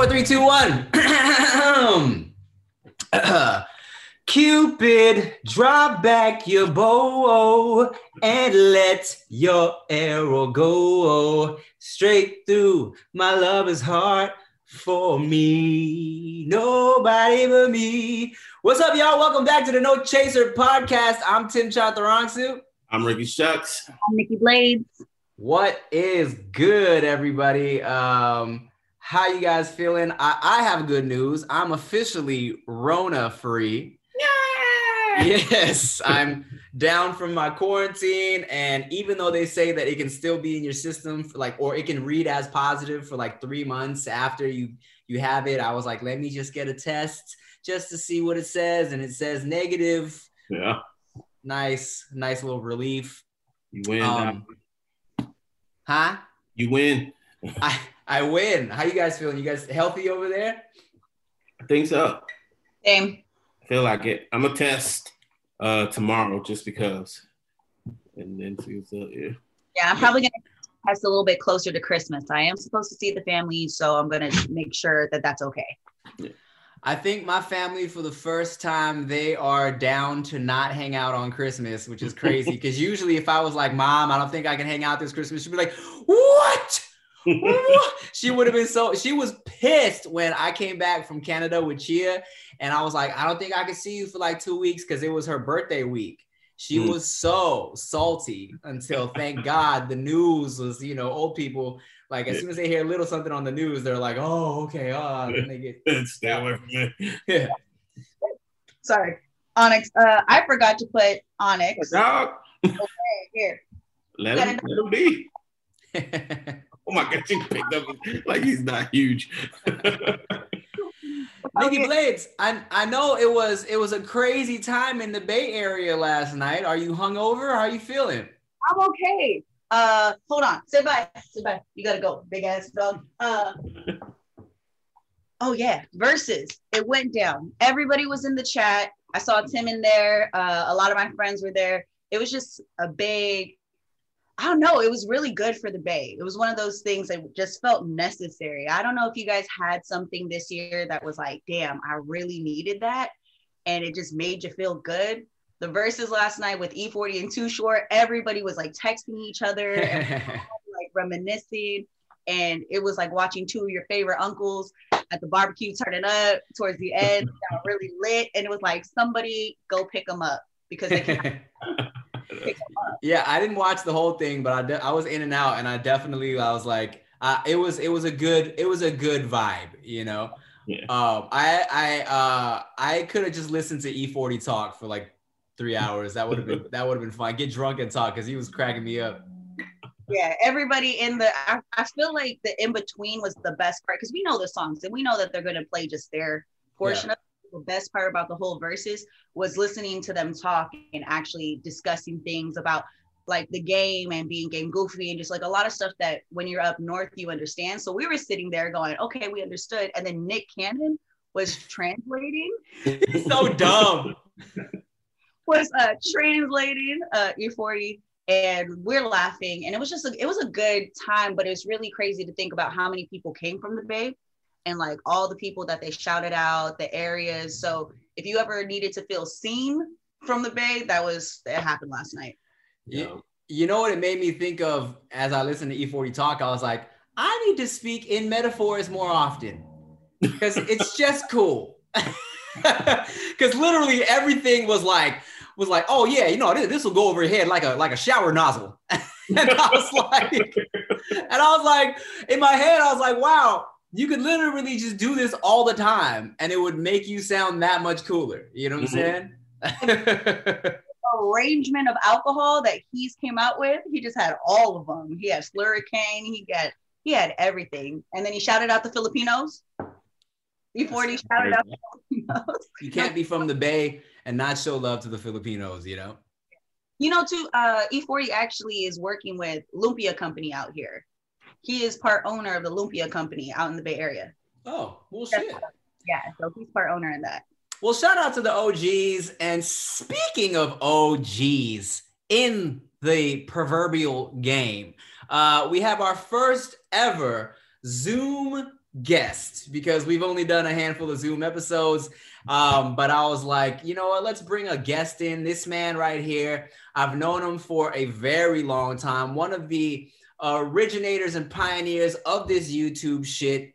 four, three, two, one. Cupid, drop back your bow and let your arrow go straight through my lover's heart for me. Nobody but me. What's up, y'all? Welcome back to the No Chaser podcast. I'm Tim Chantarangsu. I'm Ricky Shucks. I'm Nikki Blades. What is good, everybody? Um, how you guys feeling? I, I have good news. I'm officially Rona free. Yeah. Yes, I'm down from my quarantine, and even though they say that it can still be in your system, for like, or it can read as positive for like three months after you you have it, I was like, let me just get a test just to see what it says, and it says negative. Yeah. Nice, nice little relief. You win. Um, huh? you win. I I win. How you guys feeling? You guys healthy over there? I think so. Same. I feel like it. I'm gonna test uh tomorrow just because. And then see what's up. Yeah. Yeah, I'm probably gonna test a little bit closer to Christmas. I am supposed to see the family, so I'm gonna make sure that that's okay. I think my family, for the first time, they are down to not hang out on Christmas, which is crazy. Because usually, if I was like, "Mom, I don't think I can hang out this Christmas," she'd be like, "What?" What? she would have been so. She was pissed when I came back from Canada with Chia, and I was like, "I don't think I can see you for like two weeks" because it was her birthday week. She Mm. was so salty until, thank God, the news was, you know, old people like as Yeah. soon as they hear a little something on the news, they're like, "Oh, okay," ah, then they get Stay away from me. yeah. Sorry, Onyx. Uh, I forgot to put Onyx Dog. here. Let him, let him be. Oh my god, you picked up like he's not huge. Nikki Okay. Blades, I I know it was it was a crazy time in the Bay Area last night. Are you hungover? How are you feeling? I'm okay. Uh, hold on. Sit back. Sit back. You gotta go, big ass dog. Uh. Oh yeah, Verzuz it went down. Everybody was in the chat. I saw Tim in there. Uh, a lot of my friends were there. It was just a big. I don't know. It was really good for the Bay. It was one of those things that just felt necessary. I don't know if you guys had something this year that was like, damn, I really needed that, and it just made you feel good the Verzuz last night with E40 and Too Short, everybody was like texting each other and like reminiscing. And it was like watching two of your favorite uncles at the barbecue turning up towards the end, got really lit. And it was like, somebody go pick them up because they can pick them up. Yeah, I didn't watch the whole thing, but I de- I was in and out, and I definitely I was like, uh, it was it was a good it was a good vibe, you know. Yeah. Um, I I uh I could have just listened to E40 talk for like three hours. That would have been that would have been fun. Get drunk and talk because he was cracking me up. Yeah, everybody in the, I, I feel like the in between was the best part because we know the songs and we know that they're going to play just their portion of it. The best part about the whole Verzuz was listening to them talk and actually discussing things about like the game and being game goofy and just like a lot of stuff that when you're up north you understand. So we were sitting there going, okay, we understood. And then Nick Cannon was translating, He's so dumb. was uh translating uh E40 and we're laughing and it was just a, it was a good time but it was really crazy to think about how many people came from the bay and like all the people that they shouted out the areas so if you ever needed to feel seen from the bay that was it happened last night You, you know what it made me think of as I listened to E40 talk? I was like, I need to speak in metaphors more often because it's just cool. Because literally everything was like, was like, oh yeah, you know, this, this will go over your head like a like a shower nozzle. and I was like, and I was like, in my head, I was like, wow, you could literally just do this all the time, and it would make you sound that much cooler. You know what I'm saying? arrangement of alcohol that he's came out with he just had all of them he had Sluricane he got he had everything and then he shouted out the filipinos before he shouted out the filipinos You can't be from the Bay and not show love to the Filipinos, you know? You know, too, uh, E40 actually is working with Lumpia Company out here. He is part owner of the Lumpia Company out in the Bay Area. Oh, well, shit. Yeah, so he's part owner in that. Well, shout out to the OGs. And speaking of OGs in the proverbial game, uh, we have our first ever Zoom guest because we've only done a handful of Zoom episodes. Um, but I was like, you know what? Let's bring a guest in. This man right here, I've known him for a very long time. One of the originators and pioneers of this YouTube shit.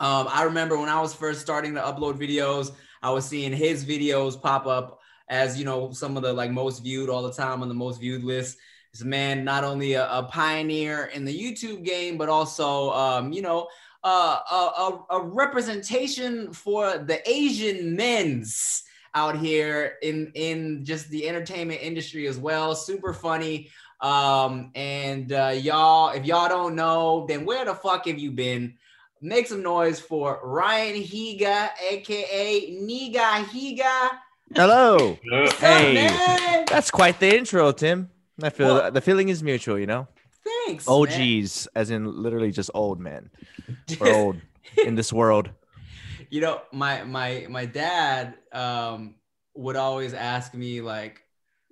Um, I remember when I was first starting to upload videos, I was seeing his videos pop up as you know some of the like most viewed all the time on the most viewed list. This man not only a, a pioneer in the YouTube game, but also um, you know uh, a, a, representation for the Asian men's out here in in just the entertainment industry as well. Super funny. Um, and uh, y'all, if y'all don't know, then where the fuck have you been? Make some noise for Ryan Higa, aka Nigahiga. Hello. hey, up, that's quite the intro, Tim. I feel well, the feeling is mutual, you know. Thanks. OGs, man. as in literally just old men or old in this world. You know, my my my dad um, would always ask me like,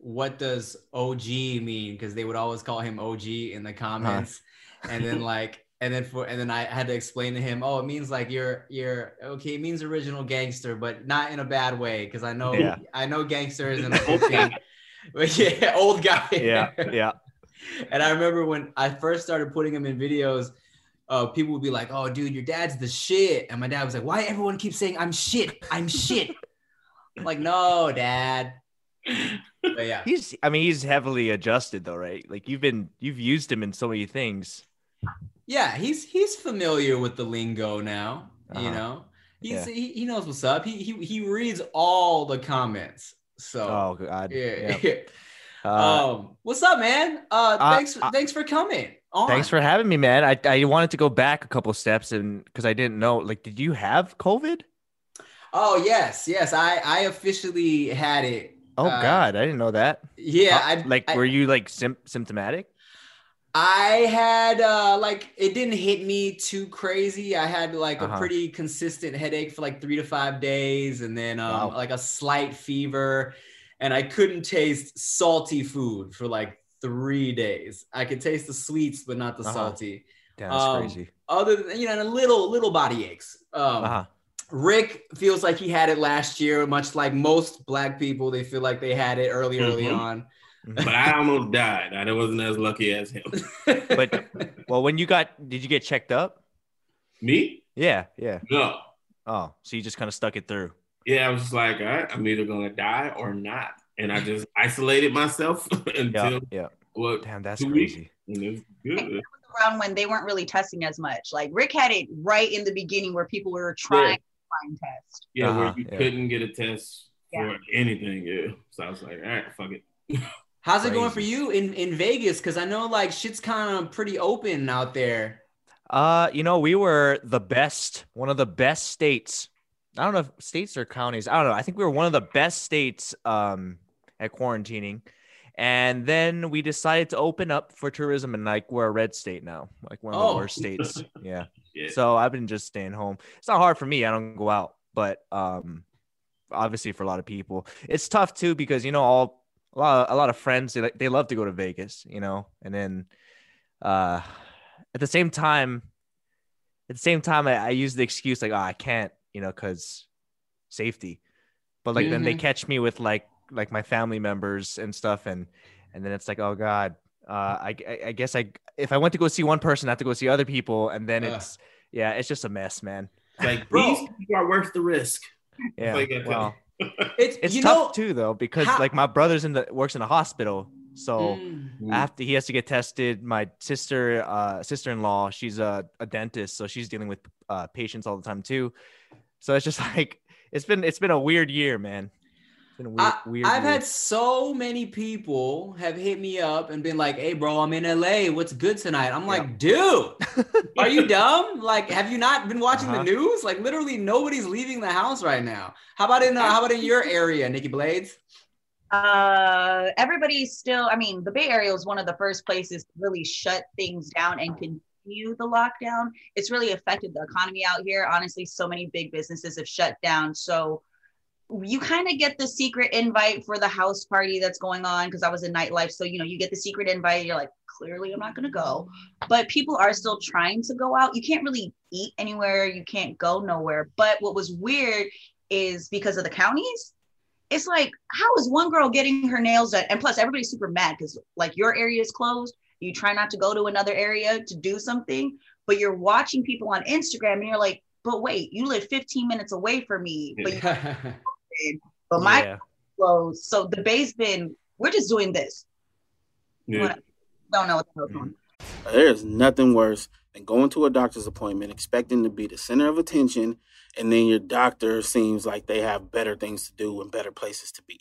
"What does OG mean?" Because they would always call him OG in the comments, huh. and then like. And then for and then I had to explain to him, oh, it means like you're you're okay. It means original gangster, but not in a bad way because I know yeah. I know gangster is an gangsters and but yeah, old guy. Yeah, yeah. And I remember when I first started putting him in videos, uh, people would be like, "Oh, dude, your dad's the shit," and my dad was like, "Why everyone keeps saying I'm shit? I'm shit." I'm like, no, dad. But yeah, he's. I mean, he's heavily adjusted though, right? Like you've been, you've used him in so many things. Yeah, he's he's familiar with the lingo now. Uh-huh. You know, he's yeah. he, he knows what's up. He, he he reads all the comments. So oh god, yeah. yeah. Uh, um, what's up, man? Uh, thanks, uh, thanks for coming. On. Thanks for having me, man. I, I wanted to go back a couple steps and because I didn't know, like, did you have COVID? Oh yes, yes. I I officially had it. Oh uh, God, I didn't know that. Yeah, I, like, I, were you like sim- symptomatic? I had uh like it didn't hit me too crazy. I had like uh-huh. a pretty consistent headache for like three to five days, and then um, wow. like a slight fever and I couldn't taste salty food for like three days. I could taste the sweets, but not the uh-huh. salty. Yeah, that's um, crazy. Other than you know, and a little little body aches. Um, uh-huh. Rick feels like he had it last year, much like most black people. They feel like they had it early, mm-hmm. early on. Mm-hmm. But I almost died. I wasn't as lucky as him. but well, when you got, did you get checked up? Me? Yeah, yeah. No. Oh, so you just kind of stuck it through yeah, I was just like, all right, I'm either gonna die or not, and I just isolated myself until yeah, yeah. What? Damn, that's crazy. Weeks, good. Around when they weren't really testing as much. Like Rick had it right in the beginning where people were trying yeah. test. Yeah, uh-huh, where you yeah. couldn't get a test yeah. for anything. Yeah, so I was like, all right, fuck it. How's it going for you in in Vegas? Because I know like shit's kind of pretty open out there. Uh, you know, we were the best, one of the best states I don't know if states or counties. I don't know. I think we were one of the best states um, at quarantining. And then we decided to open up for tourism, and like we're a red state now, like one of the oh. worst states. Yeah. yeah. So I've been just staying home. It's not hard for me. I don't go out, but um, obviously for a lot of people, it's tough too because you know all a lot of, a lot of friends they like they love to go to Vegas, you know, and then uh, at the same time, at the same time, I, I use the excuse like, oh, I can't you know, because safety. But like mm-hmm. then they mm-hmm. catch me with like like my family members and stuff, and and then it's like, oh god, uh, I I guess I if I went to go see one person, I have to go see other people, and then uh. it's yeah, it's just a mess, man. Like these people are worth the risk. Yeah, well, it's it's tough know, too though because how- like my brother's in the works in a hospital, so mm. after he has to get tested, my sister, uh, sister-in-law, she's a, a dentist, so she's dealing with uh, patients all the time too. So it's just like it's been it's been a weird year, man. Weird, I, weird I've year. had so many people have hit me up and been like, "Hey, bro, I'm in LA. What's good tonight?" I'm like, "Dude, are you dumb? Like, have you not been watching uh-huh. the news? Like, literally nobody's leaving the house right now. How about in uh, how about in your area, Nikki Blades?" Uh, everybody's still. I mean, the Bay Area was one of the first places to really shut things down and can continue the lockdown, it's really affected the economy out here. Honestly, so many big businesses have shut down. So you kind of get the secret invite for the house party that's going on because I was in nightlife. So, you know, you get the secret invite. You're like, clearly, I'm not going to go. But people are still trying to go out. You can't really eat anywhere. You can't go nowhere. But what was weird is because of the counties, it's like, how is one girl getting her nails done? And plus, everybody's super mad because, like, your area is closed. You try not to go to another area to do something, but you're watching people on Instagram and you're like, but wait, you live 15 minutes away from me, but you but my Yeah. clothes. So the bay's we're just doing this. Yeah. Don't know what the hell's going on. Mm-hmm. There's nothing worse than going to a doctor's appointment expecting to be the center of attention, and then your doctor seems like they have better things to do and better places to be.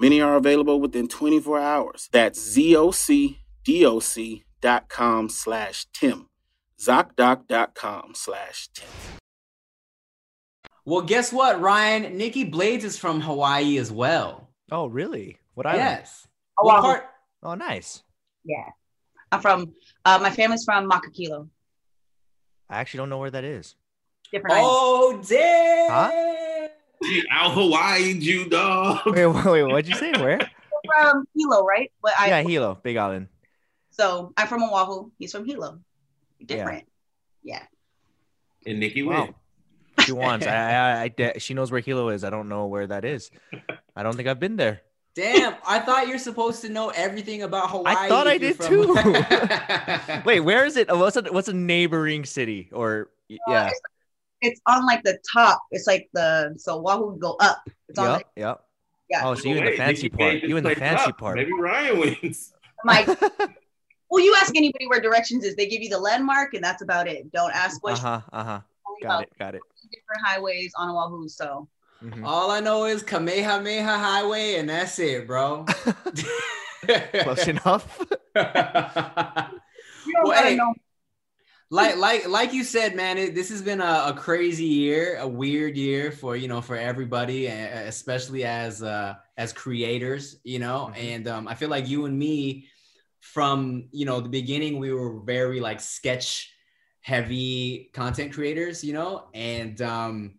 Many are available within 24 hours. That's ZocDoc.com slash Tim. ZocDoc.com slash Tim. well, guess what, Ryan? Nikki Blades is from Hawaii as well. Oh, really? What I Yes. Oh, What wow. part? Oh, nice. Yeah. I'm from, uh, my family's from Makakilo. I actually don't know where that is. Different island. Oh, damn. She out Hawaii, you dog. Wait, wait, wait what'd you say? Where? from Hilo, right? But I, yeah, Hilo, Big Island. so I'm from Oahu. He's from Hilo. Different. Yeah. And Nikki Wow. went. She wants. I, I, I, de- she knows where Hilo is. I don't know where that is. I don't think I've been there. Damn, I thought you're supposed to know everything about Hawaii. I thought I did from- too. Wait, where is it? What's a what's a neighboring city? Or Uh, yeah, it's, it's on like the top. It's like the, so Oahu would go up. It's on yep, yep. Yeah. Oh, so you in the fancy Nikki part? You in the fancy up. part? Maybe Ryan wins. Mike. like, well, you ask anybody where directions is, they give you the landmark and that's about it. Don't ask what. Uh huh. Uh huh. only Got it. Got it. different highways on Oahu. So Mhm. All I know is Kamehameha Highway, and that's it, bro. Close enough. you don't Well, gotta hey, know. Like like like you said man it, this has been a, a crazy year a weird year for you know for everybody especially as uh as creators you know Mhm. and um i feel like you and me from you know the beginning we were very like sketch heavy content creators you know and um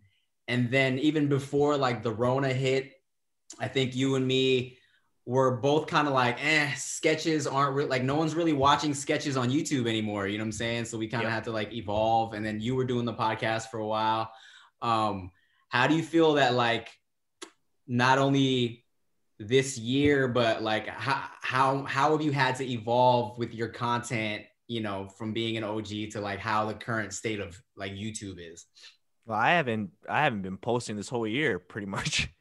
and then even before like the rona hit i think you and me were both kind of like, eh, sketches aren't re- like no one's really watching sketches on YouTube anymore. You know what I'm saying? So we kind of Yeah. had to like evolve. And then you were doing the podcast for a while. Um, how do you feel that like not only this year, but like how how how have you had to evolve with your content? You know, from being an OG to like how the current state of like YouTube is. Well, I haven't I haven't been posting this whole year pretty much.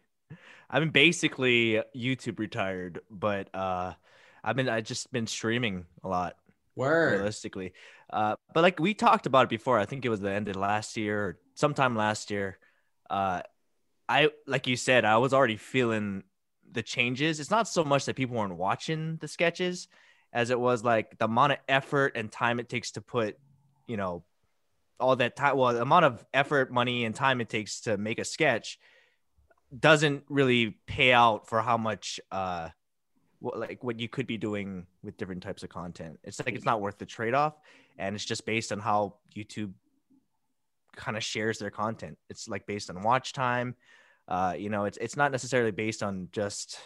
I've been basically YouTube retired, but uh I've been I just been streaming a lot Word. realistically. Uh but like we talked about it before, I think it was the end of last year or sometime last year. Uh I like you said, I was already feeling the changes. It's not so much that people weren't watching the sketches as it was like the amount of effort and time it takes to put, you know, all that time well the amount of effort money and time it takes to make a sketch doesn't really pay out for how much uh what, like what you could be doing with different types of content it's like it's not worth the trade-off and it's just based on how youtube kind of shares their content it's like based on watch time uh you know it's it's not necessarily based on just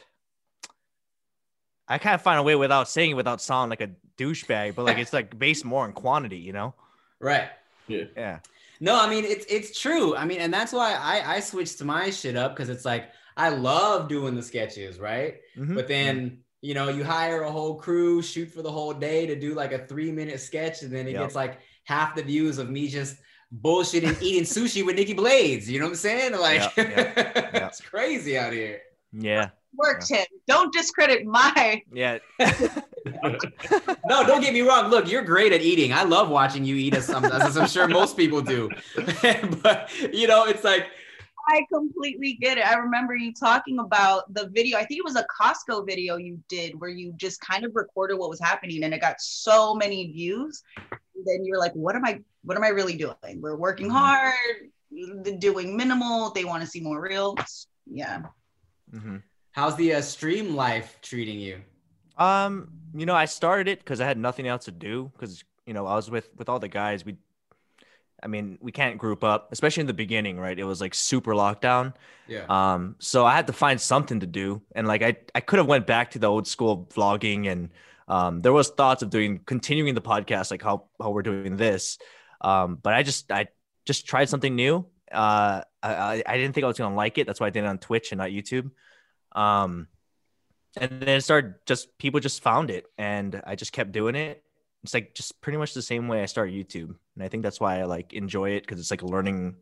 i can't find a way without saying it without sounding like a douchebag but like it's like based more on quantity you know Right. Yeah. Yeah No, I mean it's it's true. I mean, and that's why I I switched to my shit up because it's like I love doing the sketches, right? Mhm. But then you know, you hire a whole crew, shoot for the whole day to do like a three minute sketch, and then it Yep. gets like half the views of me just bullshitting eating sushi with Nikki Blades. You know what I'm saying? Like, Yep, yep, yep. it's crazy out here. Yeah. Work, Tim. Don't discredit my. Yeah. No, don't get me wrong. Look, you're great at eating. I love watching you eat, as, I'm- as I'm sure most people do. but you know, it's like, I completely get it. I remember you talking about the video. I think it was a Costco video you did where you just kind of recorded what was happening and it got so many views. And then you're like, what am I what am I really doing? We're working Mhm. hard, doing minimal. They want to see more real. Yeah. hmm how's the uh, stream life treating you? Um, you know, I started it because I had nothing else to do. Because you know, I was with with all the guys. We, I mean, we can't group up, especially in the beginning, right? It was like super lockdown. Yeah. Um, so I had to find something to do, and like I, I could have went back to the old school vlogging, and um, there was thoughts of doing continuing the podcast, like how how we're doing this. Um, but I just I just tried something new. Uh, I I- didn't think I was gonna like it. That's why I did it on Twitch and not YouTube. Um, and then it started just people just found it, and I just kept doing it. It's like just pretty much the same way I started YouTube, and I think that's why I like enjoy it because it's like learning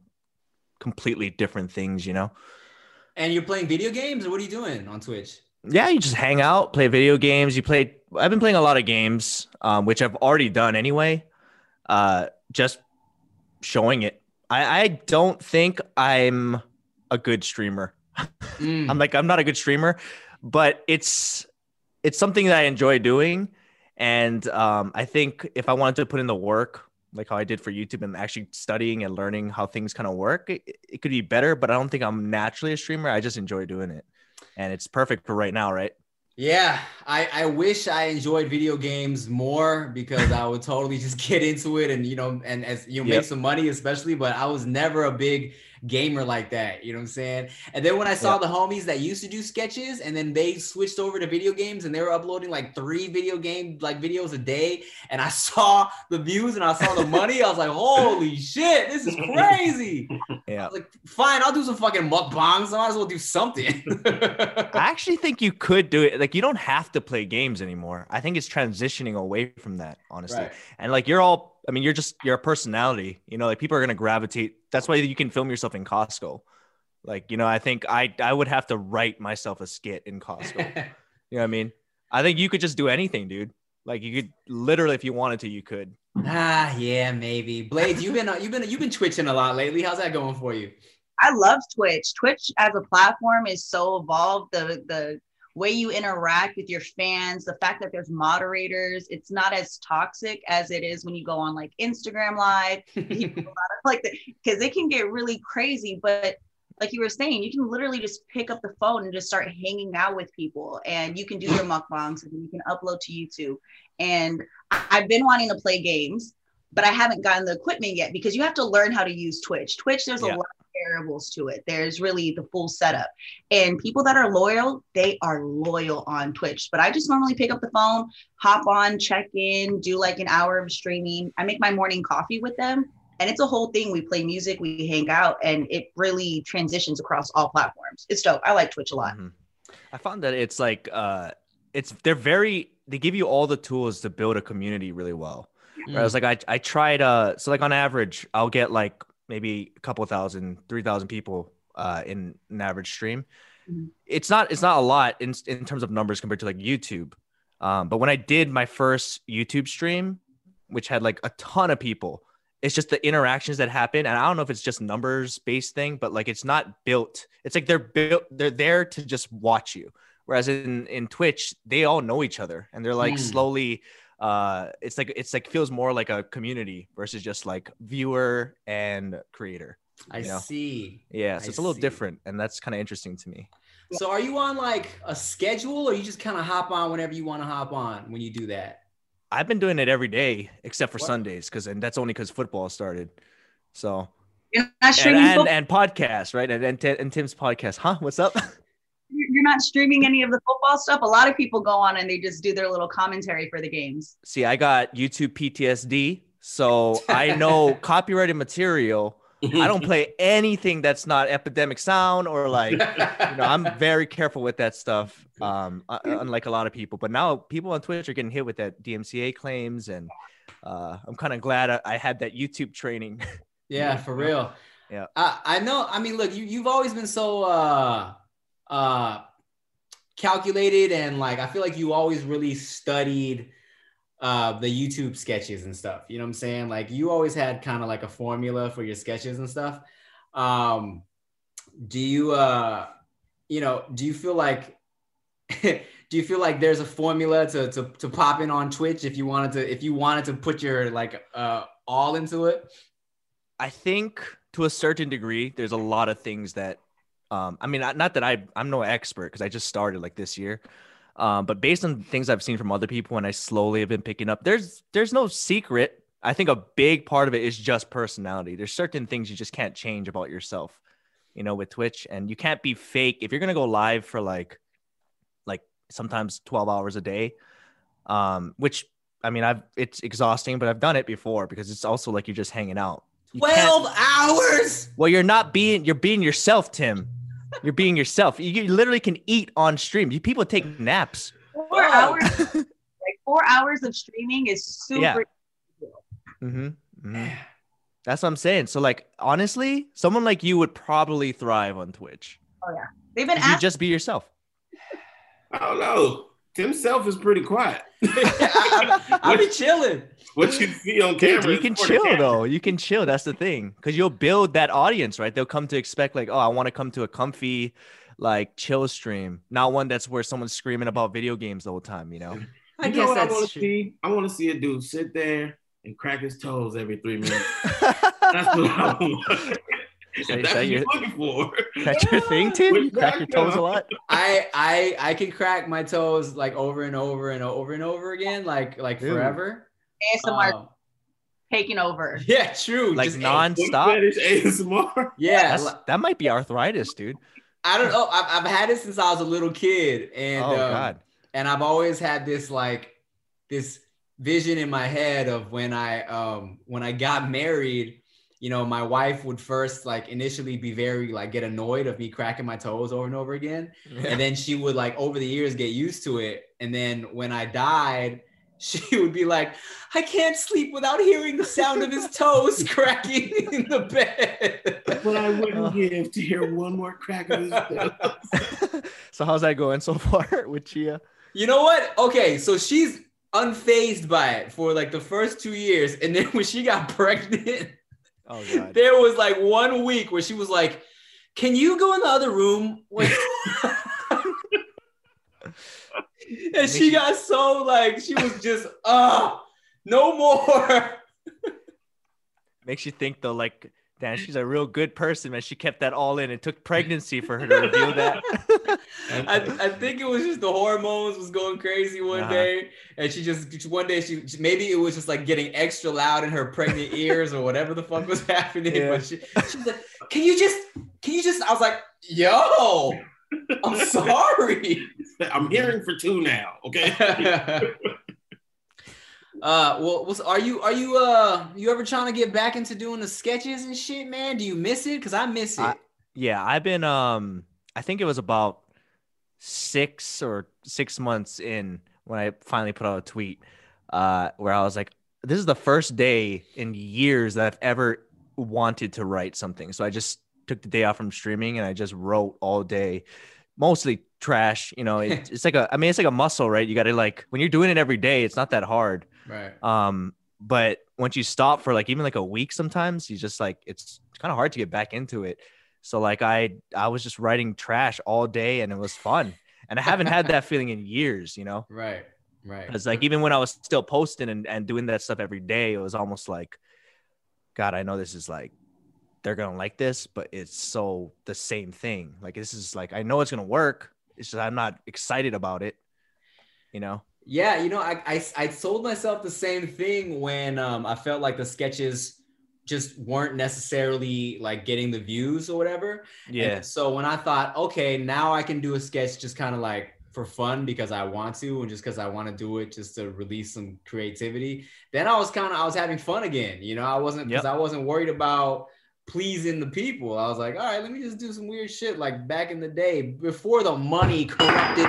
completely different things, you know. and you're playing video games, or what are you doing on Twitch? yeah, you just hang out, play video games. You play. I've been playing a lot of games, um, which I've already done anyway. Uh, just showing it. I, I don't think I'm a good streamer. Mm. I'm like I'm not a good streamer, but it's it's something that I enjoy doing, and um, I think if I wanted to put in the work, like how I did for YouTube, and actually studying and learning how things kind of work, it, it could be better. But I don't think I'm naturally a streamer. I just enjoy doing it, and it's perfect for right now, right? Yeah, I, I wish I enjoyed video games more because I would totally just get into it and you know and as you know, Yep. make some money especially but I was never a big gamer like that you know what I'm saying and then when I saw Yep. the homies that used to do sketches and then they switched over to video games and they were uploading like three video game like videos a day and I saw the views and I saw the money I was like holy shit this is crazy I Yeah. was like fine I'll do some fucking mukbangs I might as well do something I actually think you could do it. Like you don't have to play games anymore. I think it's transitioning away from that, honestly. Right. And like you're all, I mean, you're just you're a personality. You know, like people are gonna gravitate. That's why you can film yourself in Costco. Like you know, I think I I would have to write myself a skit in Costco. you know what I mean? I think you could just do anything, dude. Like you could literally, if you wanted to, you could. Ah, yeah, maybe. Blades, you've been you've been you've been twitching a lot lately. How's that going for you? I love Twitch. Twitch as a platform is so evolved. The the way you interact with your fans, the fact that there's moderators, it's not as toxic as it is when you go on like Instagram Live. People like because it can get really crazy. But like you were saying, you can literally just pick up the phone and just start hanging out with people, and you can do your mukbangs and you can upload to YouTube. And I've been wanting to play games, but I haven't gotten the equipment yet because you have to learn how to use Twitch. Twitch, there's Yeah. a lot variables to it. There's really the full setup. And people that are loyal, they are loyal on Twitch. But I just normally pick up the phone, hop on, check in, do like an hour of streaming. I make my morning coffee with them. And it's a whole thing. We play music, we hang out, and it really transitions across all platforms. It's dope. I like Twitch a lot. Mhm. I found that it's like uh it's they're very they give you all the tools to build a community really well. Mm. Whereas like I I tried uh so like on average I'll get like maybe a couple thousand, three thousand people uh in an average stream. Mhm. It's not it's not a lot in in terms of numbers compared to like YouTube. Um, but when I did my first YouTube stream, which had like a ton of people, it's just the interactions that happen. And I don't know if it's just numbers based thing, but like it's not built. It's like they're built, they're there to just watch you. Whereas in in Twitch, they all know each other and they're like Hmm. slowly uh it's like it's like feels more like a community versus just like viewer and creator. I know. see. Yeah, so I it's a little see. different and that's kind of interesting to me. So are you on like a schedule or you just kind of hop on whenever you want to hop on when you do that? I've been doing it every day except for What? Sundays because and that's only because football started. So You're and and, fo- and podcast, right? And, and and Tim's podcast. Huh? What's up? you're not streaming any of the football stuff. A lot of people go on and they just do their little commentary for the games. See, I got YouTube PTSD, so I know copyrighted material I don't play anything that's not epidemic sound or like you know I'm very careful with that stuff. Um, uh, unlike a lot of people, but now people on Twitch are getting hit with that DMCA claims, and uh, I'm kind of glad I, I had that YouTube training. Yeah, for real. Yeah. I, I know. I mean, look, you, you've always been so uh uh calculated and like I feel like you always really studied uh the YouTube sketches and stuff. You know what I'm saying? Like you always had kind of like a formula for your sketches and stuff. Um do you uh you know, do you feel like do you feel like there's a formula to, to to pop in on Twitch if you wanted to if you wanted to put your like uh all into it? I think to a certain degree, there's a lot of things that, um, I mean, not, that I, I'm no expert because I just started like this year, um, but based on things I've seen from other people and I slowly have been picking up, there's, there's no secret. I think a big part of it is just personality. There's certain things you just can't change about yourself, you know, with Twitch, and you can't be fake if you're gonna go live for like, like sometimes 12 hours a day, um, which I mean, I've it's exhausting, but I've done it before because it's also like you're just hanging out. You can't- 12 hours. well, you're not being you're being yourself, Tim. You're being yourself. You, you literally can eat on stream. You people take naps. Four Oh. hours, like four hours of streaming is super. Yeah. Mm-hmm. That's what I'm saying. So, like, honestly, someone like you would probably thrive on Twitch. Oh yeah, they've been You asking. just be yourself. I don't know. Tim Self is pretty quiet. I, I be chilling. What you see on camera, Dude, you can chill though. You can chill. That's the thing, because you'll build that audience, right? They'll come to expect like, oh, I want to come to a comfy, like, chill stream, not one that's where someone's screaming about video games the whole time. You know? I You know guess what I want that's to true. see? I want to see a dude sit there and crack his toes every three minutes. That's what I want. Is If that- is that your- you're looking for. That's your thing, Tim. You crack your toes a lot. I I I can crack my toes like over and over and over and over again, like like Dude. forever. ASMR Um, taking over. yeah, true. Like Just- Foot nonstop. fetish ASMR. yeah, That's, li- that might be arthritis, dude. I don't know. I've, I've had it since I was a little kid, and oh um, God. and I've always had this like this vision in my head of when I um when I got married, you know, my wife would first like initially be very like get annoyed of me cracking my toes over and over again. And then she would like over the years get used to it. And then when I died, she would be like, I can't sleep without hearing the sound of his toes cracking in the bed. What I wouldn't Oh. give to hear one more crack of his toes. so how's that going so far with Chia? You know what? Okay, so she's unfazed by it for like the first two years. And then when she got pregnant, Oh God. there was like one week where she was like, Can you go in the other room? and she got so like, she was just, uh, no more. Makes you think though, like, damn, she's a real good person, man. She kept that all in. It took pregnancy for her to reveal that. I, I think it was just the hormones was going crazy one Uh-huh. day, and she just one day she maybe it was just like getting extra loud in her pregnant ears or whatever the fuck was happening. Yeah. But she, she was like, "Can you just, can you just?" I was like, "Yo, I'm sorry." I'm hearing for two now. Okay. Uh, well, was, are you are you uh you ever trying to get back into doing the sketches and shit, man? Do you miss it? Cause I miss it. I- yeah, I've been um I think it was about six or six months in when I finally put out a tweet uh where I was like, this is the first day in years that I've ever wanted to write something. So I just took the day off from streaming and I just wrote all day, mostly trash. You know, it, it's like a I mean it's like a muscle, right? You gotta like when you're doing it every day, it's not that hard. Right. Um, but once you stop for like even like a week, sometimes you just like it's kind of hard to get back into it. So like I I was just writing trash all day and it was fun. And I haven't had that feeling in years, you know. Right. Right. Because like even when I was still posting and, and doing that stuff every day, it was almost like, God, I know this is like they're gonna like this, but it's so the same thing. Like this is like I know it's gonna work. It's just I'm not excited about it, you know. Yeah, you know, I, I I told myself the same thing when um I felt like the sketches just weren't necessarily like getting the views or whatever. Yeah. And so when I thought, okay, now I can do a sketch just kind of like for fun because I want to and just because I want to do it just to release some creativity, then I was kind of I was having fun again. You know, I wasn't because I wasn't worried about pleasing the people. I was like, all right, let me just do some weird shit like back in the day before the money corrupted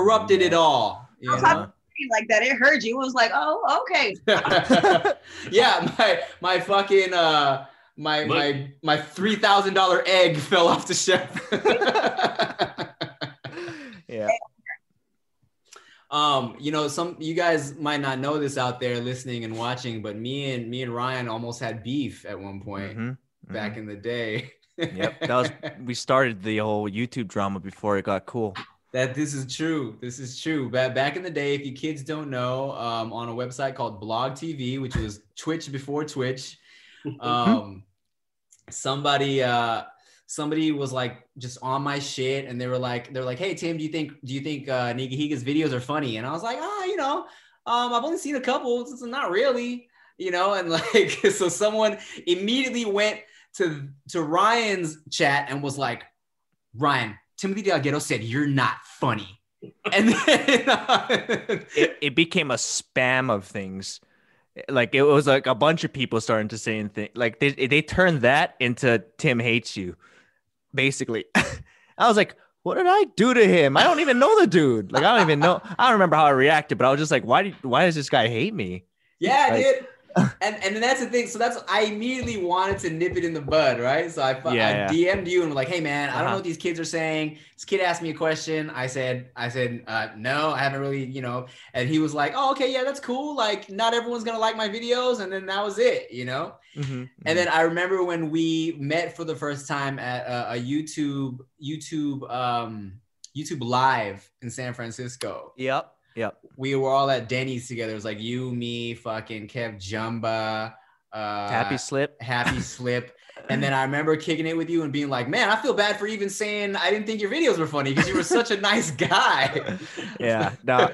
corrupted it all. You I was like- know? like that. It heard you. It was like, oh, okay. yeah, my my fucking uh my Look. my my three thousand dollar egg fell off the shelf. Yeah. um, you know, some you guys might not know this out there listening and watching, but me and me and Ryan almost had beef at one point Mhm, back mhm. in the day. Yep, that was we started the whole YouTube drama before it got cool. That this is true. This is true. Back back in the day, if you kids don't know, um, on a website called BlogTV, which was Twitch before Twitch, um, somebody uh, somebody was like just on my shit, and they were like, they're like, hey Tim, do you think do you think uh, Nigahiga's videos are funny? And I was like, ah, you know, um, I've only seen a couple, so it's not really, you know, and like, so someone immediately went to to Ryan's chat and was like, Ryan, Timothy DeLaGhetto said you're not funny. And then uh, It, it became a spam of things. Like it was like a bunch of people starting to say things. Like they they turned that into Tim hates you, basically. I was like, what did I do to him? I don't even know the dude. Like I don't even know. I don't remember how I reacted, but I was just like, why? Do, why does this guy hate me? yeah, Like- dude. And and then that's the thing. So that's I immediately wanted to nip it in the bud, right? So I, Yeah, I DM'd you and was like, hey man, I don't know Uh-huh. what these kids are saying. This kid asked me a question. I said, I said, uh, no, I haven't really, you know. And he was like, oh, okay, yeah, that's cool. Like, not everyone's gonna like my videos, and then that was it, you know. Mhm, And then I remember when we met for the first time at a, a YouTube YouTube um, YouTube live in San Francisco. yep, yep. We were all at Denny's together. It was like you, me, fucking KevJumba, uh, HappySlip. Happy Slip. And then I remember kicking it with you and being like, "Man, I feel bad for even saying I didn't think your videos were funny because you were such a nice guy." Yeah, no,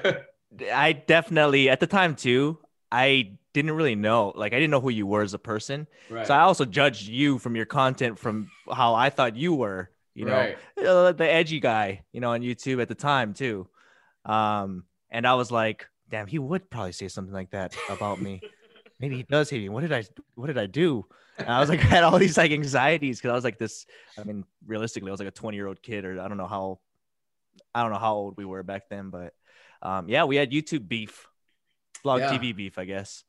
I definitely at the time too. I didn't really know, like I didn't know who you were as a person. right. So I also judged you from your content from how I thought you were, you know, Right. uh, the edgy guy, you know, on YouTube at the time too. Um, and I was like, damn, he would probably say something like that about me. Maybe he does hate me. What did I what did I do? And I was like, I had all these like anxieties because I was like this. I mean, realistically, I was like a 20 year old kid, or I don't know how I don't know how old we were back then, but um, yeah, we had YouTube beef, blog Yeah. TV beef, I guess.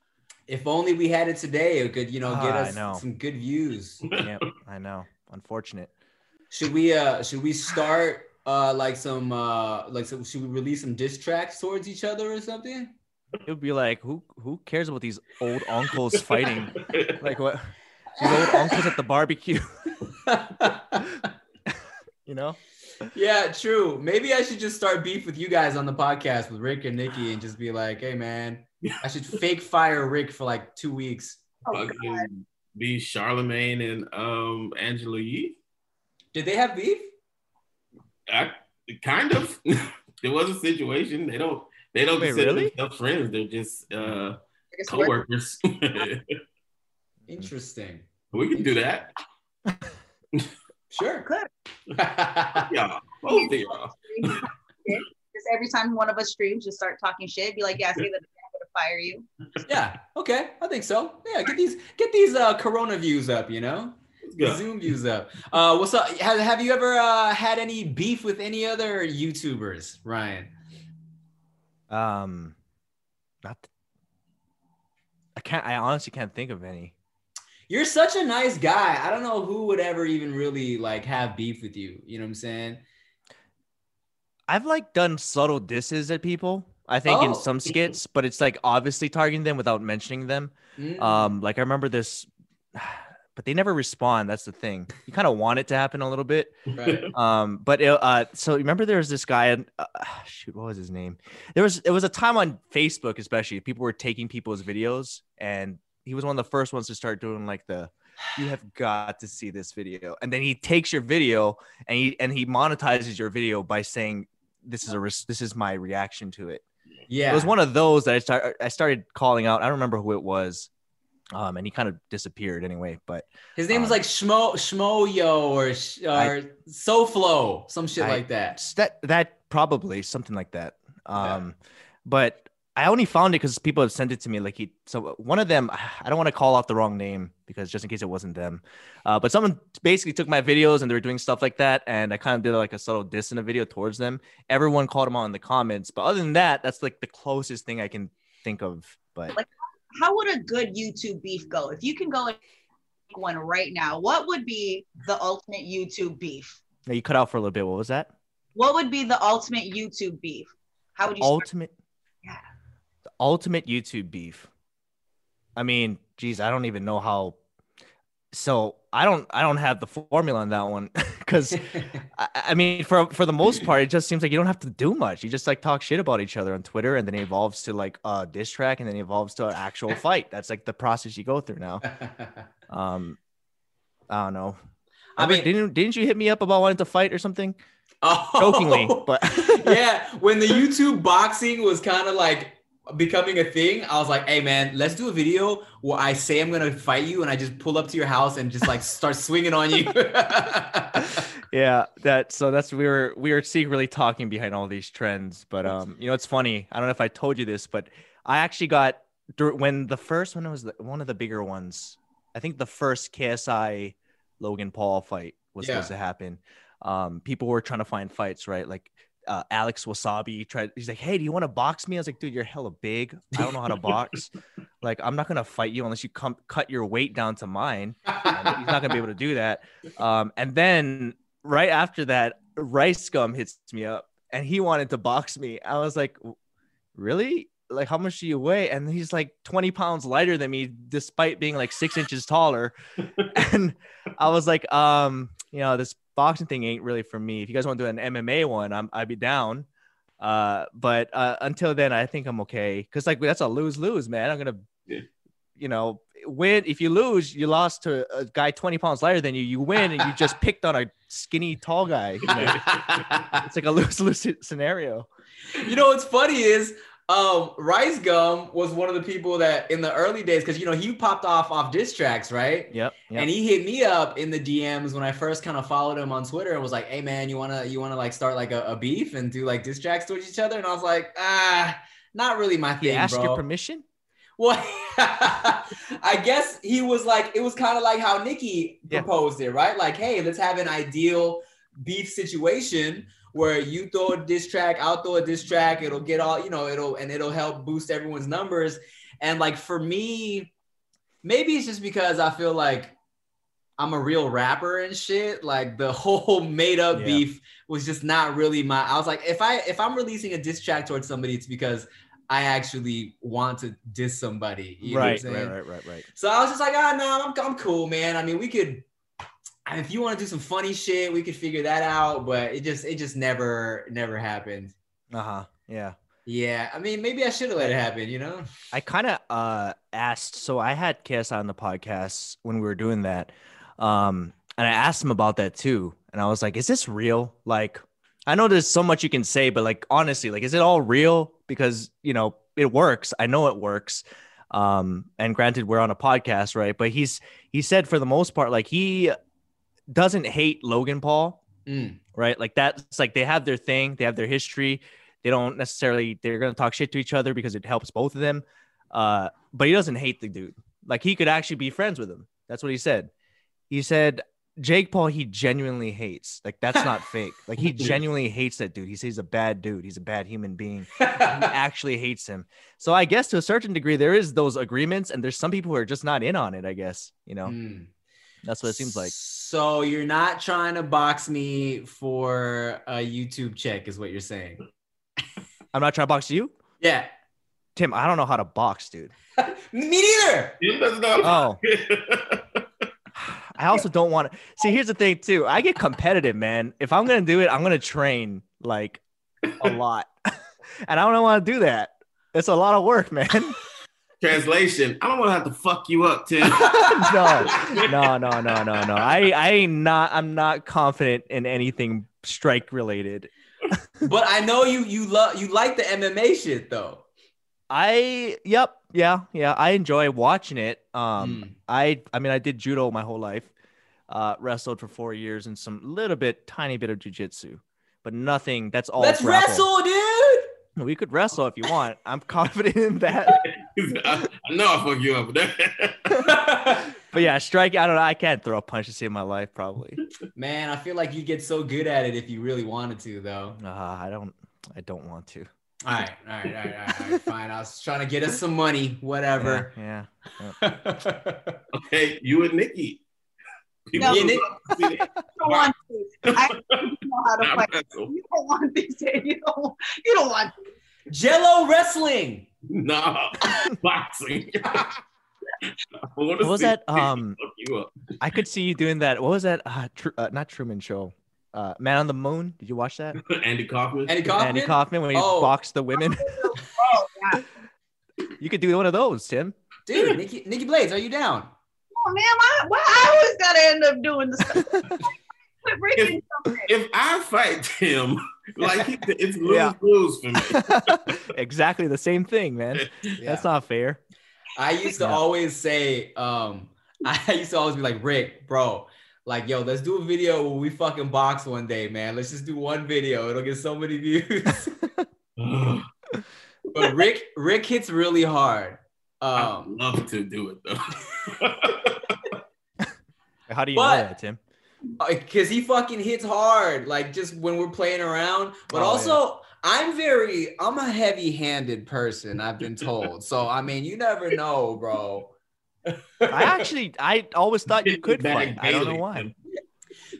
if only we had it today, it could, you know, get Ah, us know. some good views. Yeah, I know. Unfortunate. Should we uh should we start uh like some uh like some should we release some diss tracks towards each other or something? It would be like, who who cares about these old uncles fighting? Like what? These old uncles at the barbecue, you know? yeah, true. Maybe I should just start beef with you guys on the podcast with Rick and Nikki and just be like, hey man, I should fake fire Rick for like two weeks. Oh, be Charlemagne and um Angela Yee. Did they have beef? I, kind of. there was a situation. They don't. They don't Wait, consider really? themselves friends. They're just uh, I guess we're- coworkers. Interesting. we can do that. Sure. Could. Yeah, both of y'all. Just every time one of us streams, just start talking shit. Be like, yeah, say that I'm gonna fire you. yeah. Okay. I think so. Yeah. Get these get these uh Corona views up. You know. Let's. Zoom views up. Uh, what's up? Have, have you ever uh, had any beef with any other YouTubers, Ryan? Um, not. I can't. I honestly can't think of any. You're such a nice guy. I don't know who would ever even really like have beef with you. You know what I'm saying? I've like done subtle disses at people. I think Oh. in some skits, but it's like obviously targeting them without mentioning them. Mm. Um, like I remember this, but they never respond. That's the thing. You kind of want it to happen a little bit. right. Um, but it, uh, so remember there was this guy. Uh, shoot, what was his name? There was it was a time on Facebook, especially people were taking people's videos, and he was one of the first ones to start doing like the. You have got to see this video, and then he takes your video and he and he monetizes your video by saying, "This is a res- this is my reaction to it." Yeah. It was one of those that I start I started calling out. I don't remember who it was, um, and he kind of disappeared anyway. But His name was um, like Schmo Schmoyo or or I- SoFlo, some shit I- like that. that that probably something like that. Yeah. Um, but I only found it because people have sent it to me. Like he, so one of them, I don't want to call out the wrong name because just in case it wasn't them, uh, but someone basically took my videos and they were doing stuff like that, and I kind of did like a subtle diss in a video towards them. Everyone called them out in the comments, but other than that, that's like the closest thing I can think of. But Like- How would a good YouTube beef go? If you can go and make one right now, what would be the ultimate YouTube beef? Now, you cut out for a little bit. What was that? What would be the ultimate YouTube beef? How would you? start? ultimate Yeah. the ultimate youtube beef i mean geez i don't even know how so i don't i don't have the formula on that one because I, I mean for for the most part it just seems like you don't have to do much. You just like talk shit about each other on twitter and then it evolves to like a diss track and then it evolves to an actual fight. That's like the process you go through now. Um i don't know. I I mean, mean, didn't didn't you hit me up about wanting to fight or something? oh, Jokingly, but yeah, when the YouTube boxing was kind of like becoming a thing, I was like, "Hey, man, let's do a video where I say I'm gonna fight you, and I just pull up to your house and just like start swinging on you." yeah that so that's we were we were secretly talking behind all these trends but um you know it's funny. I don't know if i told you this but i actually got when the first one was the, one of the bigger ones i think the first ksi logan paul fight was supposed to happen. Um people were trying to find fights right? Like uh, Alex Wassabi tried. He's like, "Hey, do you want to box me?" I was like, "Dude, you're hella big. I don't know how to box. like, I'm not gonna fight you unless you come cut your weight down to mine. And he's not gonna be able to do that." Um, and then right after that, Rice Gum hits me up, and he wanted to box me. I was like, "Really? Like, how much do you weigh?" And he's like 20 pounds lighter than me, despite being like six inches taller. and I was like, um, you know, this boxing thing ain't really for me. If you guys want to do an MMA one, I'm I'd be down. Uh, but uh, until then, I think I'm okay. Cause like that's a lose lose, man. I'm gonna, Yeah. you know, win. If you lose, you lost to a guy 20 pounds lighter than you. You win, and you just picked on a skinny tall guy. You know? it's like a lose lose scenario. you know what's funny is um Rice Gum was one of the people that in the early days because you know he popped off off diss tracks, right? Yep. yep. And he hit me up in the DMs when I first kind of followed him on Twitter and was like, "Hey man, you wanna you wanna like start like a, a beef and do like diss tracks towards each other?" And I was like, "Ah, not really my thing, ask bro." your permission. Well, I guess he was like, it was kind of like how Nikki Yeah. proposed it, right? Like, hey, let's have an ideal beef situation where you throw a diss track, I'll throw a diss track. It'll get all, you know, it'll and it'll help boost everyone's numbers. And like for me, maybe it's just because I feel like I'm a real rapper and shit. Like the whole made up Yeah. beef was just not really my. I was like, if I if I'm releasing a diss track towards somebody, it's because I actually want to diss somebody. You know what I'm Right, right, right, right, right. So I was just like, ah, no, I'm, I'm cool, man. I mean, we could, if you want to do some funny shit, we could figure that out. But it just, it just never, never happened. Uh huh. Yeah. Yeah, I mean, maybe I should have let it happen. You know? I kind of uh, asked. So I had KSI on the podcast when we were doing that, um, and I asked him about that too. And I was like, "Is this real? Like, I know there's so much you can say, but like honestly, like, is it all real? Because you know it works. I know it works. Um, and granted, we're on a podcast, right? But he's he said for the most part, like he doesn't hate Logan Paul Mm. right? Like that's like they have their thing, they have their history. They don't necessarily they're gonna talk shit to each other because it helps both of them. Uh, but he doesn't hate the dude. Like he could actually be friends with him. That's what he said. He said Jake Paul he genuinely hates. Like that's not fake. Like he genuinely hates that dude. He says he's a bad dude. He's a bad human being. He actually hates him. So I guess to a certain degree there is those agreements, and there's some people who are just not in on it. I guess you know Mm. that's what it seems like. So you're not trying to box me for a YouTube check, is what you're saying? I'm not trying to box you, Yeah. Tim. I don't know how to box, dude. Me neither. Tim doesn't know. Oh. I also don't want to see. Here's the thing, too. I get competitive, man. If I'm gonna do it, I'm gonna train like a lot, and I don't want to do that. It's a lot of work, man. Translation: I don't want to have to fuck you up, Tim. no, no, no, no, no, no. I, I ain't not. I'm not confident in anything strike related. But I know you, you love, you like the MMA shit though. I, yep, yeah, yeah. I enjoy watching it. Um, Mm. I, I mean, I did judo my whole life. Uh, wrestled for four years and some little bit, tiny bit of jujitsu, but nothing. That's all. Let's grapple. wrestle, dude. We could wrestle if you want. I'm confident in that. I, I know I fuck you up. with that. But yeah, strike. I don't know. I can't throw a punch to save my life, probably. Man, I feel like you get so good at it if you really wanted to, though. Uh, I don't. I don't want to. All right, all right, all right, all right, all right fine. I was trying to get us some money, whatever. Yeah. okay, you and Nikki. No. Yeah, Nick- You don't want to. I don't know how to fight. You don't want this. You don't. You don't want. Jello wrestling. Nah, boxing. what What was that? Um, Fuck you up. I could see you doing that. What was that? Uh, tr- uh, not Truman Show. Uh, Man on the Moon. Did you watch that? Andy Kaufman. Andy Kaufman. Andy Kaufman when he Oh. boxed the women. Oh, yeah. you could do one of those, Tim. Dude, Nikki, Nikki Blades, are you down? Oh, man, why, why I always gotta end up doing this stuff? Quit. If I fight him, like it's lose Yeah. lose for me. exactly the same thing, man. That's not fair. I used to Yeah. always say, um, I used to always be like, Rick, bro, like, yo, let's do a video where we fucking box one day, man. Let's just do one video. It'll get so many views. But Rick, Rick hits really hard. I'd Um, love to do it though. How do you But- know that, Tim? Because he fucking hits hard, like just when we're playing around. But Oh, also, I'm very, I'm a heavy-handed person. I've been told. so I mean, you never know, bro. I actually, I always thought you could fight. I don't know why.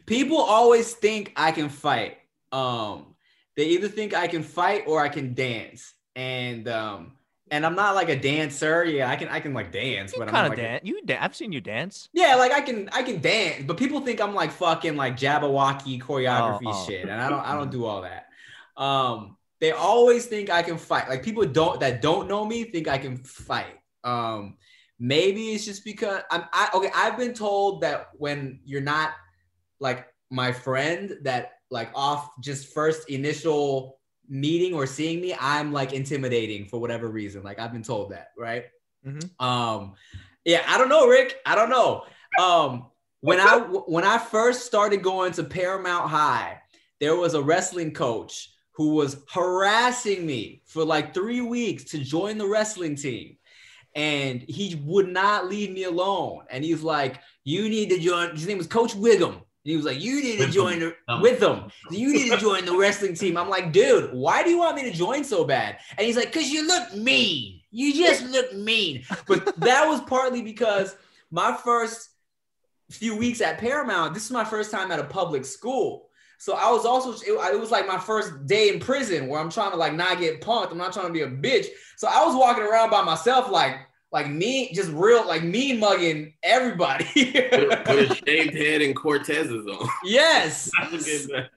people always think I can fight. Um, they either think I can fight or I can dance. And um, and I'm not like a dancer. Yeah, I can I can like dance, You but I'm kind not of like a- dance. You, da- I've seen you dance. yeah, like I can I can dance, but people think I'm like fucking like Jabbawockeez choreography Oh, oh. shit, and I don't I don't do all that. Um, they always think I can fight. Like people don't that don't know me think I can fight. Um, maybe it's just because I'm I okay. I've been told that when you're not like my friend, that like off just first initial meeting or seeing me, I'm like intimidating for whatever reason. Like I've been told that, right? Mhm. Um, yeah, I don't know, Rick. I don't know. Um, when I when I first started going to Paramount High, there was a wrestling coach who was harassing me for like three weeks to join the wrestling team. And he would not leave me alone. And he's like, You need to join. His name was Coach Wiggum. He was like, You need to join the, Um, with them. You need to join the wrestling team. I'm like, Dude, why do you want me to join so bad? And he's like, Because you look mean. You just look mean. But that was partly because my first few weeks at Paramount, this is my first time at a public school. So I was also it, it was like my first day in prison where I'm trying to like not get punked. I'm not trying to be a bitch. So I was walking around by myself like like me just real like mean mugging everybody. Put a, put a shaved head and Cortez's on. yes. I forget that.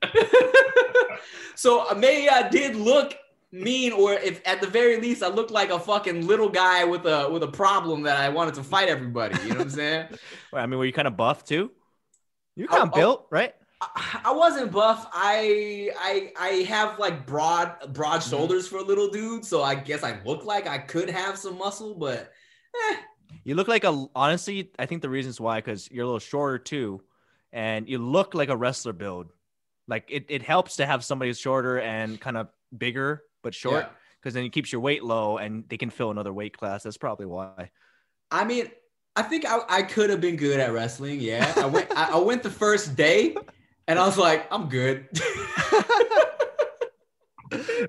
so uh, maybe I did look mean, or if at the very least I looked like a fucking little guy with a with a problem that I wanted to fight everybody. You know what I'm saying? Wait, I mean, were you kind of buff too? You're Oh, kind of built, right? I, I wasn't buff. I I I have like broad broad Mm-hmm. shoulders for a little dude, so I guess I look like I could have some muscle, but eh, You look like a. Honestly, I think the reasons why because you're a little shorter too, and you look like a wrestler build. Like it, it helps to have somebody who's shorter and kind of bigger but short yeah. because then it keeps your weight low and they can fill another weight class. That's probably why. I mean, I think I, I could have been good at wrestling. Yeah, I went I, I went the first day, and I was like, I'm good.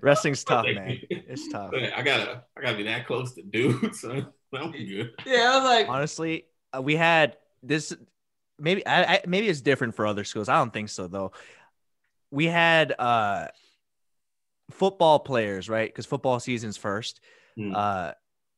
Wrestling's tough, man. It's tough. I gotta, I gotta be that close to dudes. So I'm good. yeah, I was like, Honestly, uh, we had this. Maybe I, I maybe it's different for other schools. I don't think so though. We had uh football players, right? Because football season's first. Hmm. Uh,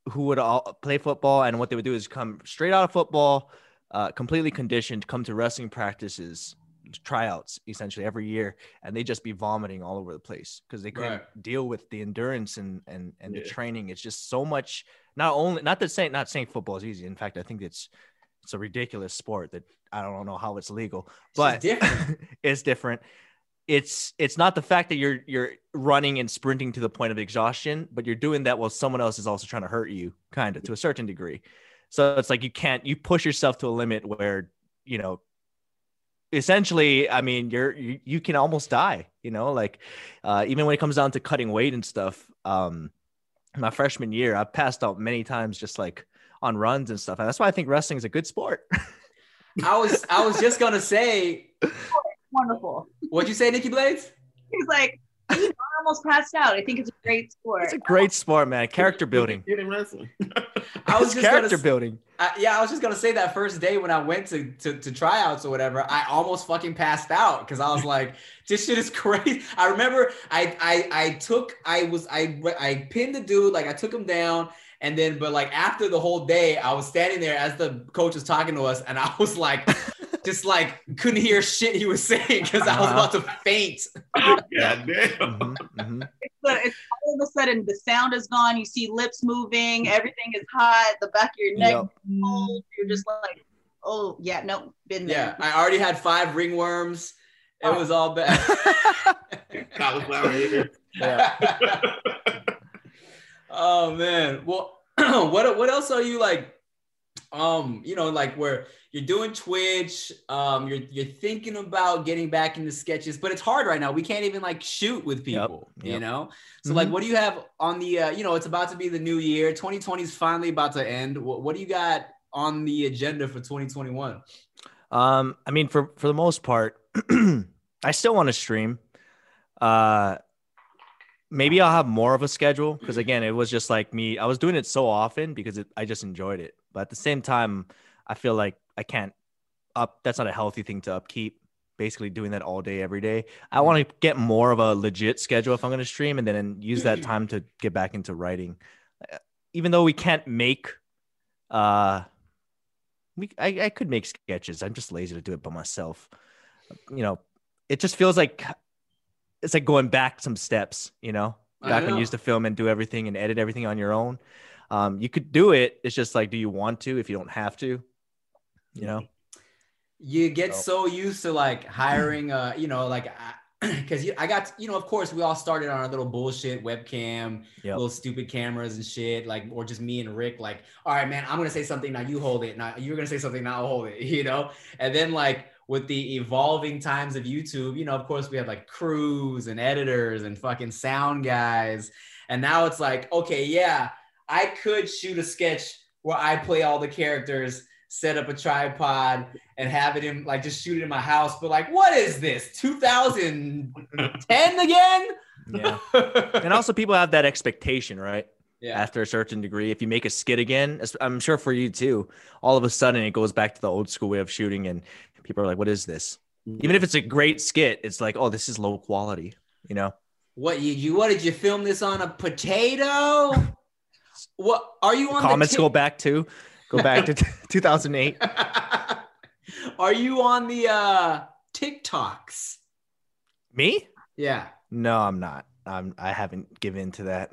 who would all play football, and what they would do is come straight out of football, uh, completely conditioned, come to wrestling practices, tryouts essentially every year, and they just be vomiting all over the place because they couldn't Right. deal with the endurance and and and the training. It's just so much. Not only not that saying not saying football is easy. In fact, I think it's it's a ridiculous sport that I don't know how it's legal, but different. it's different. It's it's not the fact that you're you're running and sprinting to the point of exhaustion, but you're doing that while someone else is also trying to hurt you, kind of to a certain degree. So it's like you can't you push yourself to a limit where you know essentially, I mean, you're you, you can almost die. You know, like uh, even when it comes down to cutting weight and stuff. Um, my freshman year, I passed out many times just like on runs and stuff, and that's why I think wrestling is a good sport. I was I was just gonna say, Wonderful. what'd you say, Nikki Blades? He's like, "You know, I almost passed out. I think it's a great sport. it's a great sport, man. Character building. Wrestling. I was just character gonna, building. I, yeah, I was just gonna say that first day when I went to, to to tryouts or whatever, I almost fucking passed out because I was like, this shit is crazy. I remember I I I took I was I I pinned the dude like I took him down. And then, but like after the whole day, I was standing there as the coach was talking to us, and I was like, just like couldn't hear shit he was saying because I was Uh-huh. about to faint. God damn. Mhm, mhm. But it's all of a sudden the sound is gone. You see lips moving. Everything is hot. The back of your neck Yep. is cold. You're just like, oh yeah, no, been there. Yeah. I already had five ringworms. It was all bad. Cauliflower hair. Yeah. oh man. Well, what what else are you like? Um, you know, like where you're doing Twitch, um, you're you're thinking about getting back into sketches, but it's hard right now. We can't even like shoot with Yep, people, you know. So Mhm. like, what do you have on the? Uh, you know, it's about to be the new year. 2020 is finally about to end. What, what do you got on the agenda for 2021? Um, I mean, for for the most part, I still want to stream. Uh, maybe I'll have more of a schedule because again, it was just like me. I was doing it so often because it, I just enjoyed it. But at the same time, I feel like I can't up. That's not a healthy thing to upkeep. Basically, doing that all day, every day. I want to get more of a legit schedule if I'm going to stream, and then use that time to get back into writing. Uh, Even though we can't make, uh, we I, I could make sketches. I'm just lazy to do it by myself. You know, it just feels like it's like going back some steps. You know, back when you used to film and do everything and edit everything on your own. Um, you could do it. It's just like, do you want to? If you don't have to, you know. you get So- so used to like hiring uh you know like because i got you know of course we all started on our little bullshit webcam Yep. little stupid cameras and shit like or just me and rick like all right man i'm gonna say something now you hold it now you're gonna say something now I'll hold it you know and then like with the evolving times of youtube you know of course we have like crews and editors and fucking sound guys and now it's like okay yeah i could shoot a sketch where i play all the characters set up a tripod and have it in like just shoot it in my house. But like, what is this? 2010 again? Yeah. and also, people have that expectation, right? yeah. After a certain degree, if you make a skit again, I'm sure for you too, all of a sudden it goes back to the old school way of shooting, and people are like, "What is this?" Mm-hmm. Even if it's a great skit, it's like, "Oh, this is low quality," you know. What you, you what did you film this on a potato? What are you on Comments the go back to, go back to 2008. Are you on the uh TikToks? Me? Yeah. No, I'm not. I'm. I haven't given to that.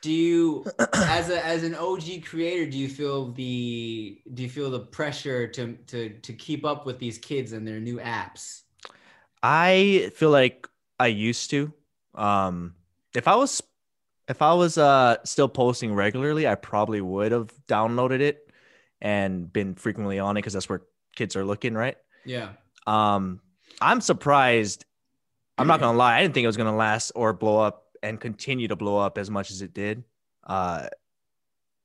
Do you as a as an OG creator, do you feel the do you feel the pressure to to to keep up with these kids and their new apps? I feel like I used to. Um, if I was, if I was uh still posting regularly, I probably would have downloaded it and been frequently on it because that's where kids are looking, right? Yeah. Um, I'm surprised. I'm not gonna lie. I didn't think it was gonna last or blow up and continue to blow up as much as it did. Uh,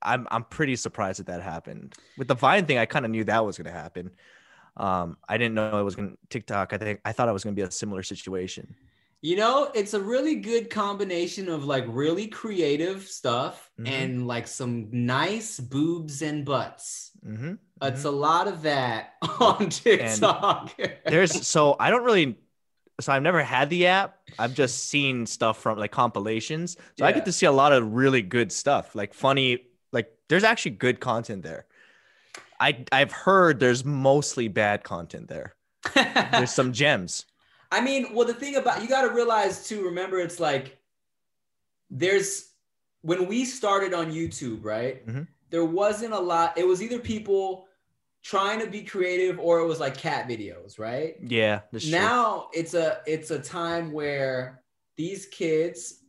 I'm I'm pretty surprised that that happened. With the Vine thing, I kind of knew that was gonna happen. Um, I didn't know it was gonna TikTok. I think I thought it was gonna be a similar situation. You know, it's a really good combination of like really creative stuff Mhm. and like some nice boobs and butts. Mm-hmm. It's a lot of that on TikTok. There's so I don't really. So I've never had the app. I've just seen stuff from like compilations. So I get to see a lot of really good stuff, like funny. Like there's actually good content there. I I've heard there's mostly bad content there. There's some gems. I mean, well, the thing about you got to realize too. Remember, it's like there's when we started on YouTube, right? Mhm. There wasn't a lot. It was either people trying to be creative or it was like cat videos, right? Yeah, that's true. now it's a it's a time where these kids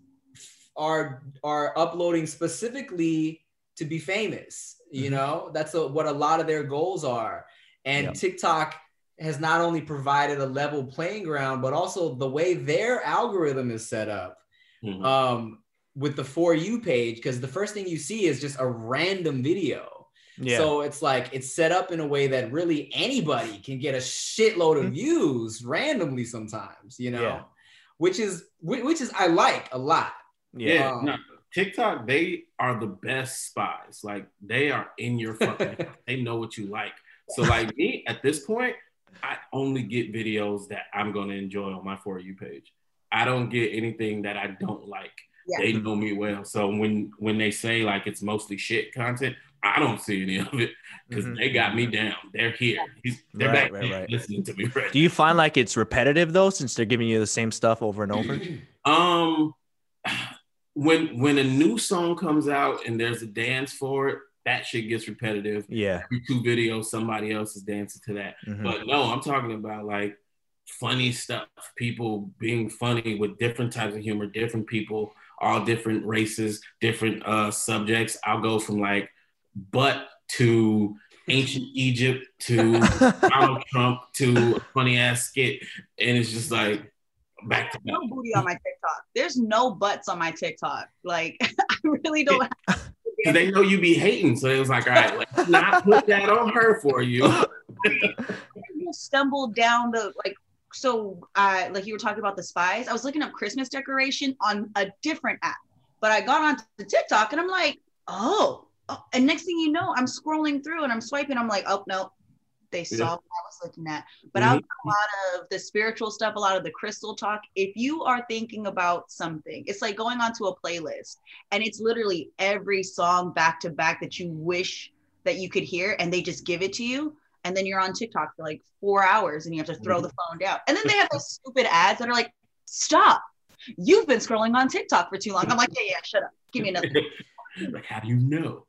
are are uploading specifically to be famous you Mhm. know that's a, what a lot of their goals are and Yep. tiktok has not only provided a level playing ground, but also the way their algorithm is set up Mhm. um, with the For You page, because the first thing you see is just a random video. Yeah. So it's like it's set up in a way that really anybody can get a shitload of Mhm. views randomly sometimes, you know, Yeah. which is which is I like a lot. yeah. Yeah, Um, no, TikTok, they are the best spies. Like they are in your fucking they know what you like. So like me at this point, I only get videos that I'm gonna enjoy on my For You page. I don't get anything that I don't like. Yeah. They know me well. So when when they say like it's mostly shit content, I don't see any of it because Mhm. they got me down. They're here. He's, they're Right, back right, right. listening to me right Do you find like it's repetitive though, since they're giving you the same stuff over and over? Um, when when a new song comes out and there's a dance for it, that shit gets repetitive. Yeah. Every two videos, somebody else is dancing to that. Mhm. But no, I'm talking about like funny stuff. People being funny with different types of humor, different people, all different races, different uh subjects. I'll go from like butt to ancient Egypt to Donald Trump to a funny ass skit, and it's just like back to back. no booty on my TikTok. There's no butts on my TikTok. Like I really don't. Have Cause they know you be hating, so it was like, all right, let's not put that on her for you. you stumbled down the like. So, uh, like you were talking about the spies. I was looking up Christmas decoration on a different app, but I got onto the TikTok and I'm like, oh. oh. And next thing you know, I'm scrolling through and I'm swiping. I'm like, oh no, they saw Yeah. what I was looking at. But Mhm. outside a lot of the spiritual stuff, a lot of the crystal talk. If you are thinking about something, it's like going onto a playlist and it's literally every song back to back that you wish that you could hear, and they just give it to you. And then you're on TikTok for like four hours and you have to throw the phone down. And then they have those stupid ads that are like, stop. You've been scrolling on TikTok for too long. I'm like, yeah, yeah, shut up. Give me another. like, how do you know?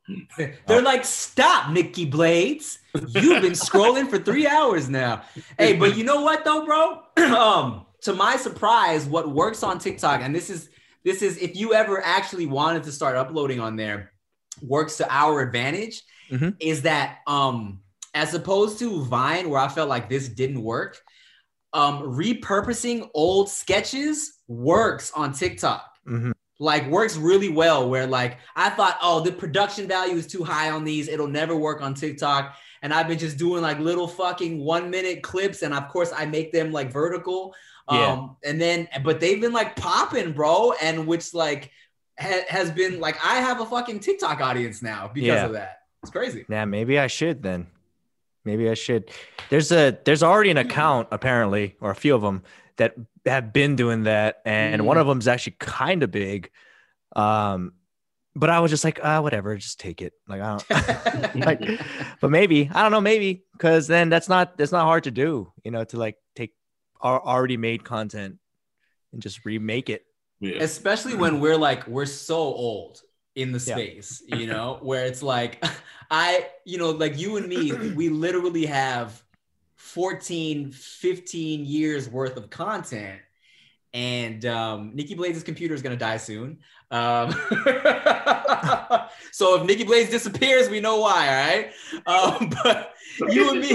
They're like, stop, Nikki Blades. You've been scrolling for three hours now. Hey, but you know what though, bro? um, to my surprise, what works on TikTok, and this is this is if you ever actually wanted to start uploading on there, works to our advantage, Mhm. is that um as opposed to Vine, where I felt like this didn't work, um, repurposing old sketches works on TikTok Mhm. Like works really well where like I thought, oh, the production value is too high on these. It'll never work on TikTok. And I've been just doing like little fucking one minute clips. And of course I make them like vertical. Yeah. Um, and then but they've been like popping, bro. And which like ha- has been like I have a fucking TikTok audience now because Yeah. of that. It's crazy. Yeah, maybe I should then. Maybe I should. There's a there's already an account apparently, or a few of them that have been doing that, and one of them is actually kind of big. Um, but I was just like, ah, whatever, just take it. Like I don't. like, but maybe I don't know, maybe because then that's not that's not hard to do, you know, to like take our already made content and just remake it. Yeah. especially when we're like we're so old in the Yeah. space you know where it's like i you know like you and me we literally have 14 15 years worth of content and um, Nikki Blaze's computer is going to die soon. Um, so if Nikki Blaze disappears, we know why, all right? Um, but you and me,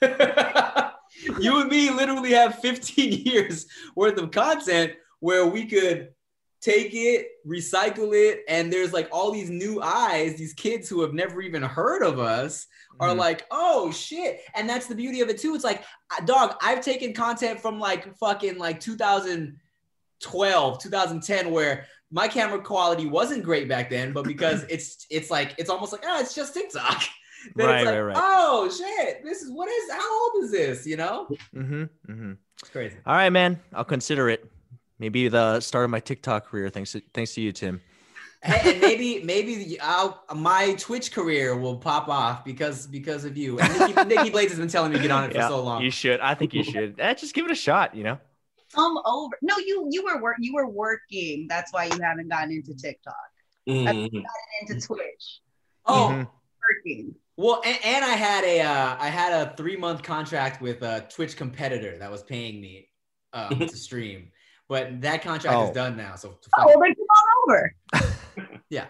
you and me literally have 15 years worth of content where we could take it, recycle it, and there's like all these new eyes, these kids who have never even heard of us are Mhm. like, oh shit. And that's the beauty of it too. It's like, dog, I've taken content from like fucking like 2012, 2010, where my camera quality wasn't great back then, but because it's it's like it's almost like, oh, it's just TikTok. Then Right, it's like, right, right. oh shit, this is what is how old is this? You know? Mm-hmm, mm-hmm. It's crazy. All right, man. I'll consider it. Maybe the start of my TikTok career. Thanks to, thanks to you, Tim. Hey, and maybe maybe I'll, my Twitch career will pop off because because of you. And Nikki, Nikki Blades has been telling me to get on it for so long. You should. I think you should. Eh, just give it a shot. You know. Come over. No, you you were work you were working. That's why you haven't gotten into TikTok. Mhm. Into Twitch. oh, Mhm. Working. well, and, and I had a uh, I had a three month contract with a Twitch competitor that was paying me um, to stream, but that contract Oh. is done now. So fuck Oh, it. then come on over. Yeah.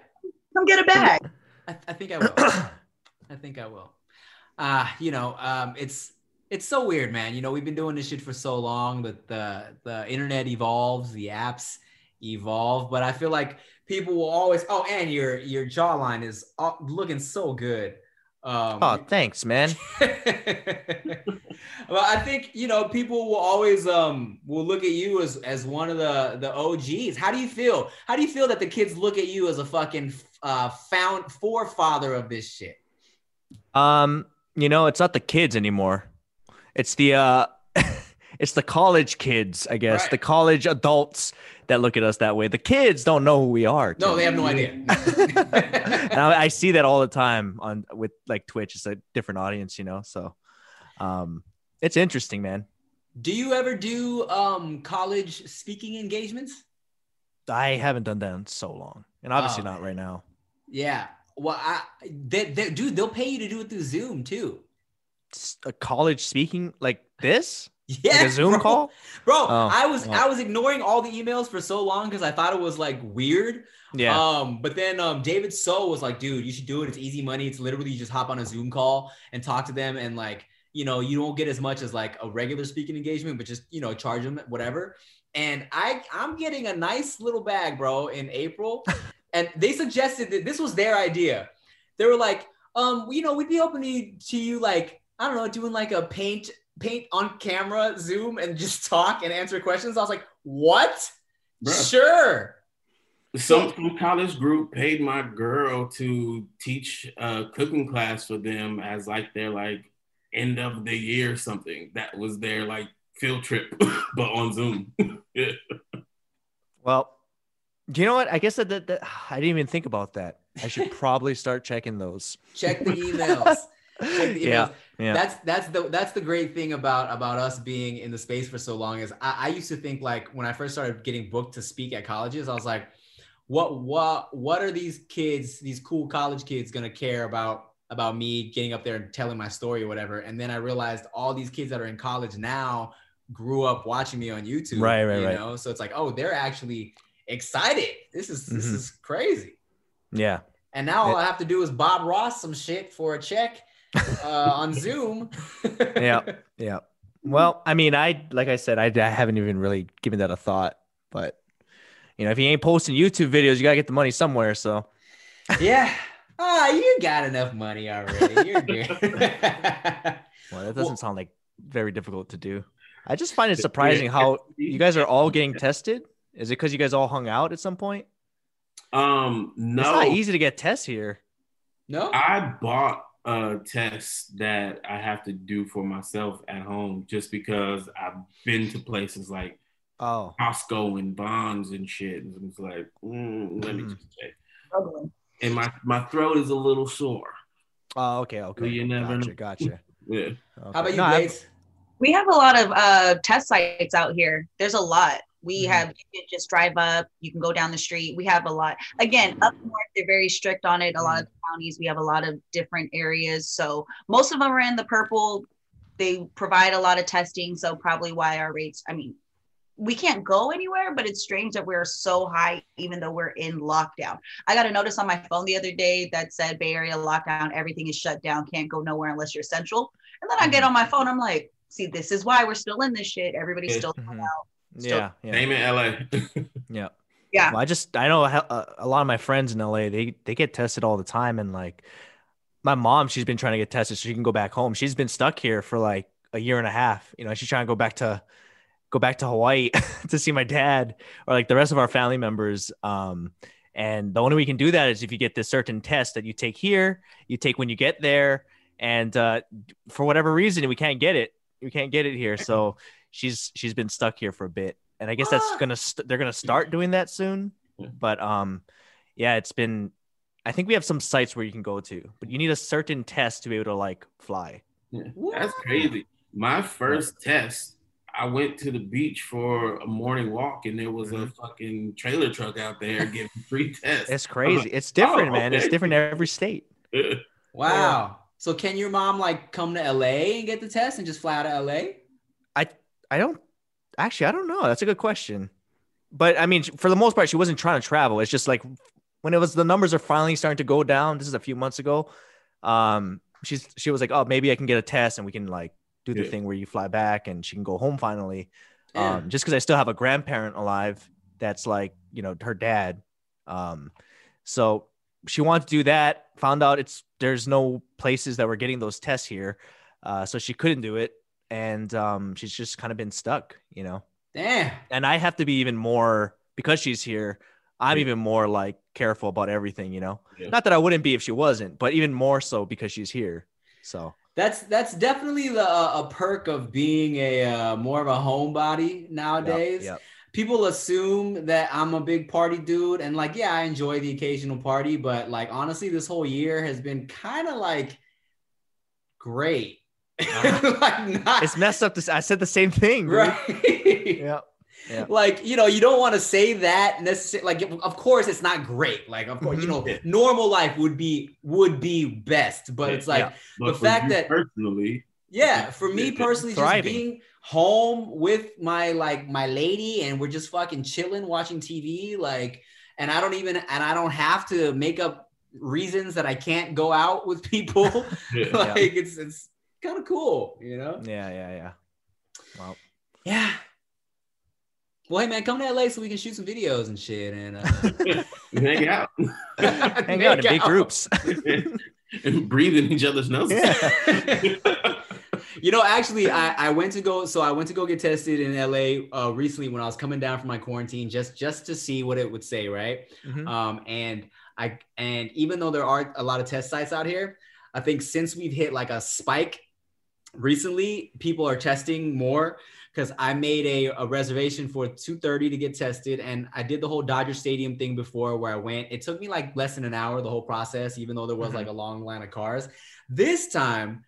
Come get a bag. I, I think I will. I think I will. Uh, you know, um, it's it's so weird, man. You know, we've been doing this shit for so long that the the internet evolves, the apps evolve, but I feel like people will always. Oh, and your your jawline is uh, looking so good. Um, Oh, thanks, man. well, I think you know people will always um will look at you as as one of the the OGs. How do you feel? How do you feel that the kids look at you as a fucking uh found forefather of this shit? Um, you know, it's not the kids anymore. It's the uh it's the college kids, I guess. Right. The college adults that look at us that way. The kids don't know who we are. No, they have no idea. and I, I see that all the time on with like Twitch. It's a different audience, you know. So, um, it's interesting, man. do you ever do um college speaking engagements? I haven't done that in so long, and obviously Oh, not right now. Yeah. Well, I they, they, dude, they'll pay you to do it through Zoom too. A college speaking like this, Yeah, like a Zoom bro. call. bro. Oh, I was wow. I was ignoring all the emails for so long because I thought it was like weird. Yeah, Um, but then um, David So was like, dude, you should do it. It's easy money. It's literally you just hop on a Zoom call and talk to them, and like, you know, you don't get as much as like a regular speaking engagement, but just you know, charge them whatever. And I I'm getting a nice little bag, bro, in April. and they suggested that this was their idea. They were like, um, you know, we'd be open to, to you like, I don't know, doing like a paint paint on camera Zoom and just talk and answer questions. I was like, what? Bruh. Sure. Some, some college group paid my girl to teach a cooking class for them as like their like end of the year something. That was their like field trip, but on Zoom. yeah. Well, do you know what? I guess that, that, that I didn't even think about that. I should probably start checking those. Check the emails. Check the emails. Yeah, yeah. That's that's the that's the great thing about about us being in the space for so long is I, I used to think like when I first started getting booked to speak at colleges, I was like, what what what are these kids, these cool college kids gonna care about about me getting up there and telling my story or whatever? And then I realized all these kids that are in college now grew up watching me on YouTube. Right, right, you right. know, so it's like, oh, they're actually excited. This is this Mhm. is crazy. Yeah. And now all Yeah. I have to do is Bob Ross some shit for a check uh, on Zoom. Yeah. Yeah. Well, I mean, I like I said, I, I haven't even really given that a thought, but you know, if you ain't posting YouTube videos, you gotta get the money somewhere. So yeah. Ah, you got enough money already. You're good. well, that doesn't Well- sound like very difficult to do. I just find it surprising how you guys are all getting tested. Is it because you guys all hung out at some point? Um, It's no, not easy to get tests here. no? I bought a test that I have to do for myself at home just because I've been to places like Oh, Costco and Vons and shit. And it's like, mm, let me Mhm. just check. Struggling. And my, my throat is a little sore. oh, okay, okay. you never gotcha, know. gotcha. Yeah. Okay. How about you, No, I've- We have a lot of uh, test sites out here. There's a lot. We Mhm. have you can just drive up. You can go down the street. We have a lot. Again, up north they're very strict on it. A lot of counties we have a lot of different areas. So most of them are in the purple. They provide a lot of testing. So probably why our rates. I mean, we can't go anywhere, but it's strange that we're so high even though we're in lockdown. I got a notice on my phone the other day that said Bay Area lockdown. Everything is shut down. Can't go nowhere unless you're central. And then I get on my phone. I'm like, see, this is why we're still in this shit. Everybody's Yeah. still Mhm. out. Still- Yeah, yeah, Same in LA. yeah. Yeah. Well, I just I know a, a a lot of my friends in LA. They they get tested all the time, and like my mom, she's been trying to get tested so she can go back home. She's been stuck here for like a year and a half. You know, she's trying to go back to go back to Hawaii to see my dad or like the rest of our family members. Um, and the only way you can do that is if you get this certain test that you take here, you take when you get there, and uh, for whatever reason we can't get it. We can't get it here, so she's she's been stuck here for a bit, and I guess that's Ah. gonna st- they're gonna start doing that soon. But um, yeah, it's been. I think we have some sites where you can go to, but you need a certain test to be able to like fly. Yeah, That's crazy. My first test, I went to the beach for a morning walk, and there was a Mhm. fucking trailer truck out there giving free tests. It's crazy. It's different, oh, man. It's different in every state. Wow. So can your mom like come to LA and get the test and just fly out of LA? I I don't actually. I don't know. That's a good question. But I mean, for the most part, she wasn't trying to travel. It's just like when it was the numbers are finally starting to go down. This is a few months ago. Um, she's she was like, oh, maybe I can get a test and we can like do the Yeah. thing where you fly back and she can go home finally. Yeah. Um, just because I still have a grandparent alive that's like, you know, her dad. Um, so she wanted to do that. Found out it's there's no places that were getting those tests here, uh, so she couldn't do it, and um, she's just kind of been stuck, you know. Damn. And I have to be even more because she's here. I'm Yeah. even more like careful about everything, you know. Not that I wouldn't be if she wasn't, but even more so because she's here. So That's that's definitely the a perk of being a uh, more of a homebody nowadays. yep. People assume that I'm a big party dude, and like, yeah, I enjoy the occasional party, but like honestly, this whole year has been kind of like great. like not it's messed up. This I said the same thing, dude. right. Yeah. Yeah. Like you know, you don't want to say that necessarily. Like, of course, it's not great. Like, of course, you know, Yeah. normal life would be would be best, but it's like yeah. The fact that- personally, Yeah, for me personally, just being home with my like my lady and we're just fucking chilling watching TV, like, and I don't even and I don't have to make up reasons that I can't go out with people. like it's it's kind of cool, you know? Yeah, yeah, yeah. Well, Yeah. Well, hey man, come to LA so we can shoot some videos and shit and uh, hang out hang out in big groups. and breathe in each other's noses. yeah. you know, actually, I, I went to go. So I went to go get tested in LA uh, recently when I was coming down from my quarantine, just just to see what it would say, right? Mhm. Um, and I and even though there are a lot of test sites out here, I think since we've hit like a spike recently, people are testing more because I made a, a reservation for 2:30 to get tested, and I did the whole Dodger Stadium thing before where I went. It took me like less than an hour the whole process, even though there was Mhm. like a long line of cars. This time,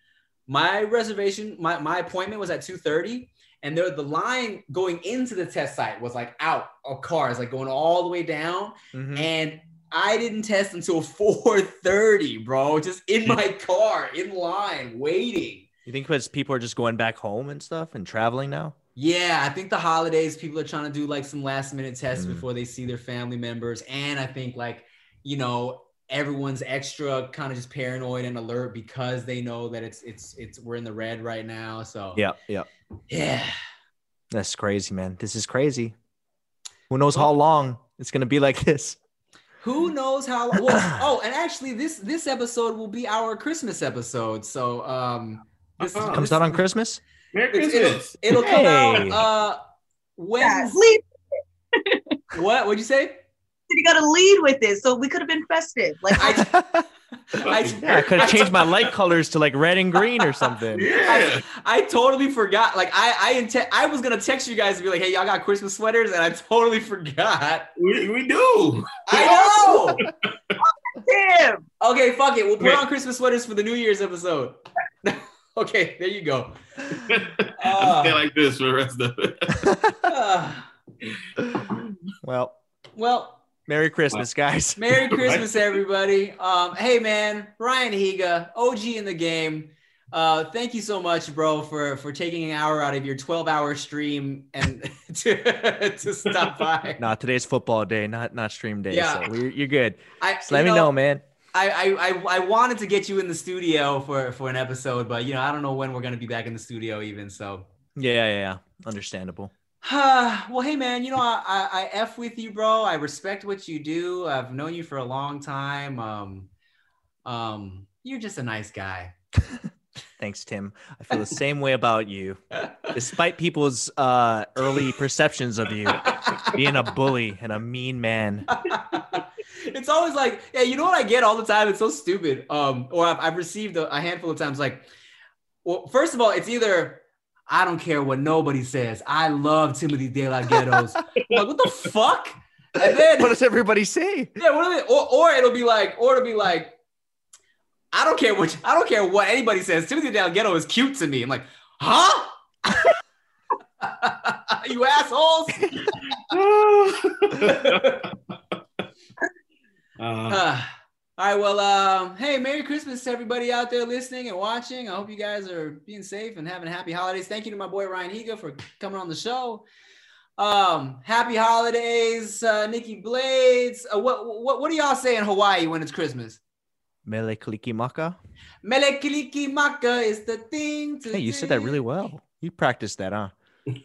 my reservation, my, my appointment was at 2:30, and there the line going into the test site was like out of cars, like going all the way down Mhm. and I didn't test until 4:30, bro. Just in my car, in line, waiting. You think because people are just going back home and stuff and traveling now? Yeah, I think the holidays people are trying to do like some last minute tests Mm. before they see their family members, and I think like you know everyone's extra kind of just paranoid and alert because they know that it's it's it's we're in the red right now. So Yeah, yeah. yeah. That's crazy, man. This is crazy. Who knows how long it's gonna be like this? Who knows how? Well, oh, and actually, this this episode will be our Christmas episode. So um, this Uh-huh. Comes this- out on Christmas. Merry Christmas. It'll, it'll come Hey. out uh Yeah, Wednesday. lead. What? What'd you say? You got to lead with this, so we could have been festive. Like I, I, yeah, I could have changed my light colors to like red and green or something. Yeah. I totally forgot. Like I, I intent. I was gonna text you guys and be like, "Hey, y'all got Christmas sweaters?" And I totally forgot. We, we do. I know. Tim. okay, fuck it. We'll put Wait. on Christmas sweaters for the New Year's episode. okay, there you go. I'll stay like this for the rest of it. Uh, Well, well, Merry Christmas, guys. Merry Christmas, everybody. Um, hey man, Ryan Higa, OG in the game. Uh, thank you so much, bro, for for taking an hour out of your 12 hour stream and to, to stop by. No, today's football day, not not stream day. Yeah. So we you're good. I, Just let you me know, man. I, I, I, wanted to get you in the studio for, for an episode, but you know, I don't know when we're gonna be back in the studio even. So Yeah, yeah, yeah. Understandable. well, hey man, you know, I, I, I F with you, bro. I respect what you do. I've known you for a long time. Um, um, you're just a nice guy. Thanks, Tim. I feel the same way about you, despite people's uh, early perceptions of you being a bully and a mean man. it's always like, yeah, you know what I get all the time? It's so stupid. Um, or I've, I've received a, a handful of times like, well, first of all, it's either I don't care what nobody says. I love Timothy DeLaGhettos. Like, what the fuck? And then What does everybody say? yeah, what are they, or, or it'll be like, or it'll be like, I don't care what I don't care what anybody says. Timothy DeLaGhetto is cute to me. I'm like, huh? you assholes. Uh, Uh, all right. Well, um, hey, Merry Christmas to everybody out there listening and watching. I hope you guys are being safe and having happy holidays. Thank you to my boy Ryan Higa for coming on the show. Um, happy holidays, uh, Nikki Blades. Uh, what what what do y'all say in Hawaii when it's Christmas? Mele Kalikimaka. Melekiliki maka is the thing to Hey, you said that really well. You practiced that, huh?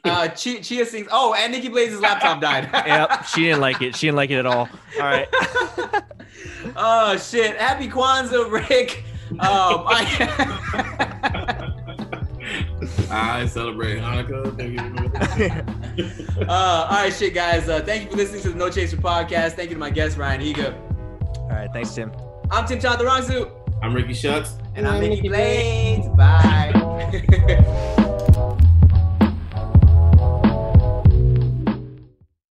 Uh, Chia, Chia sings. Oh, and Nikki Blaze's laptop died. Yep. She didn't like it. She didn't like it at all. All right. oh shit! Happy Kwanzaa, Rick. Um, I, I celebrate Hanukkah. Thank you. uh, all right, shit, guys. Uh, thank you for listening to the No Chaser podcast. Thank you to my guest Ryan Higa. all right. Thanks, Tim. I'm Tim Chantarangsu, I'm Ricky Shucks. and I'm Nikki Blaze. Bye.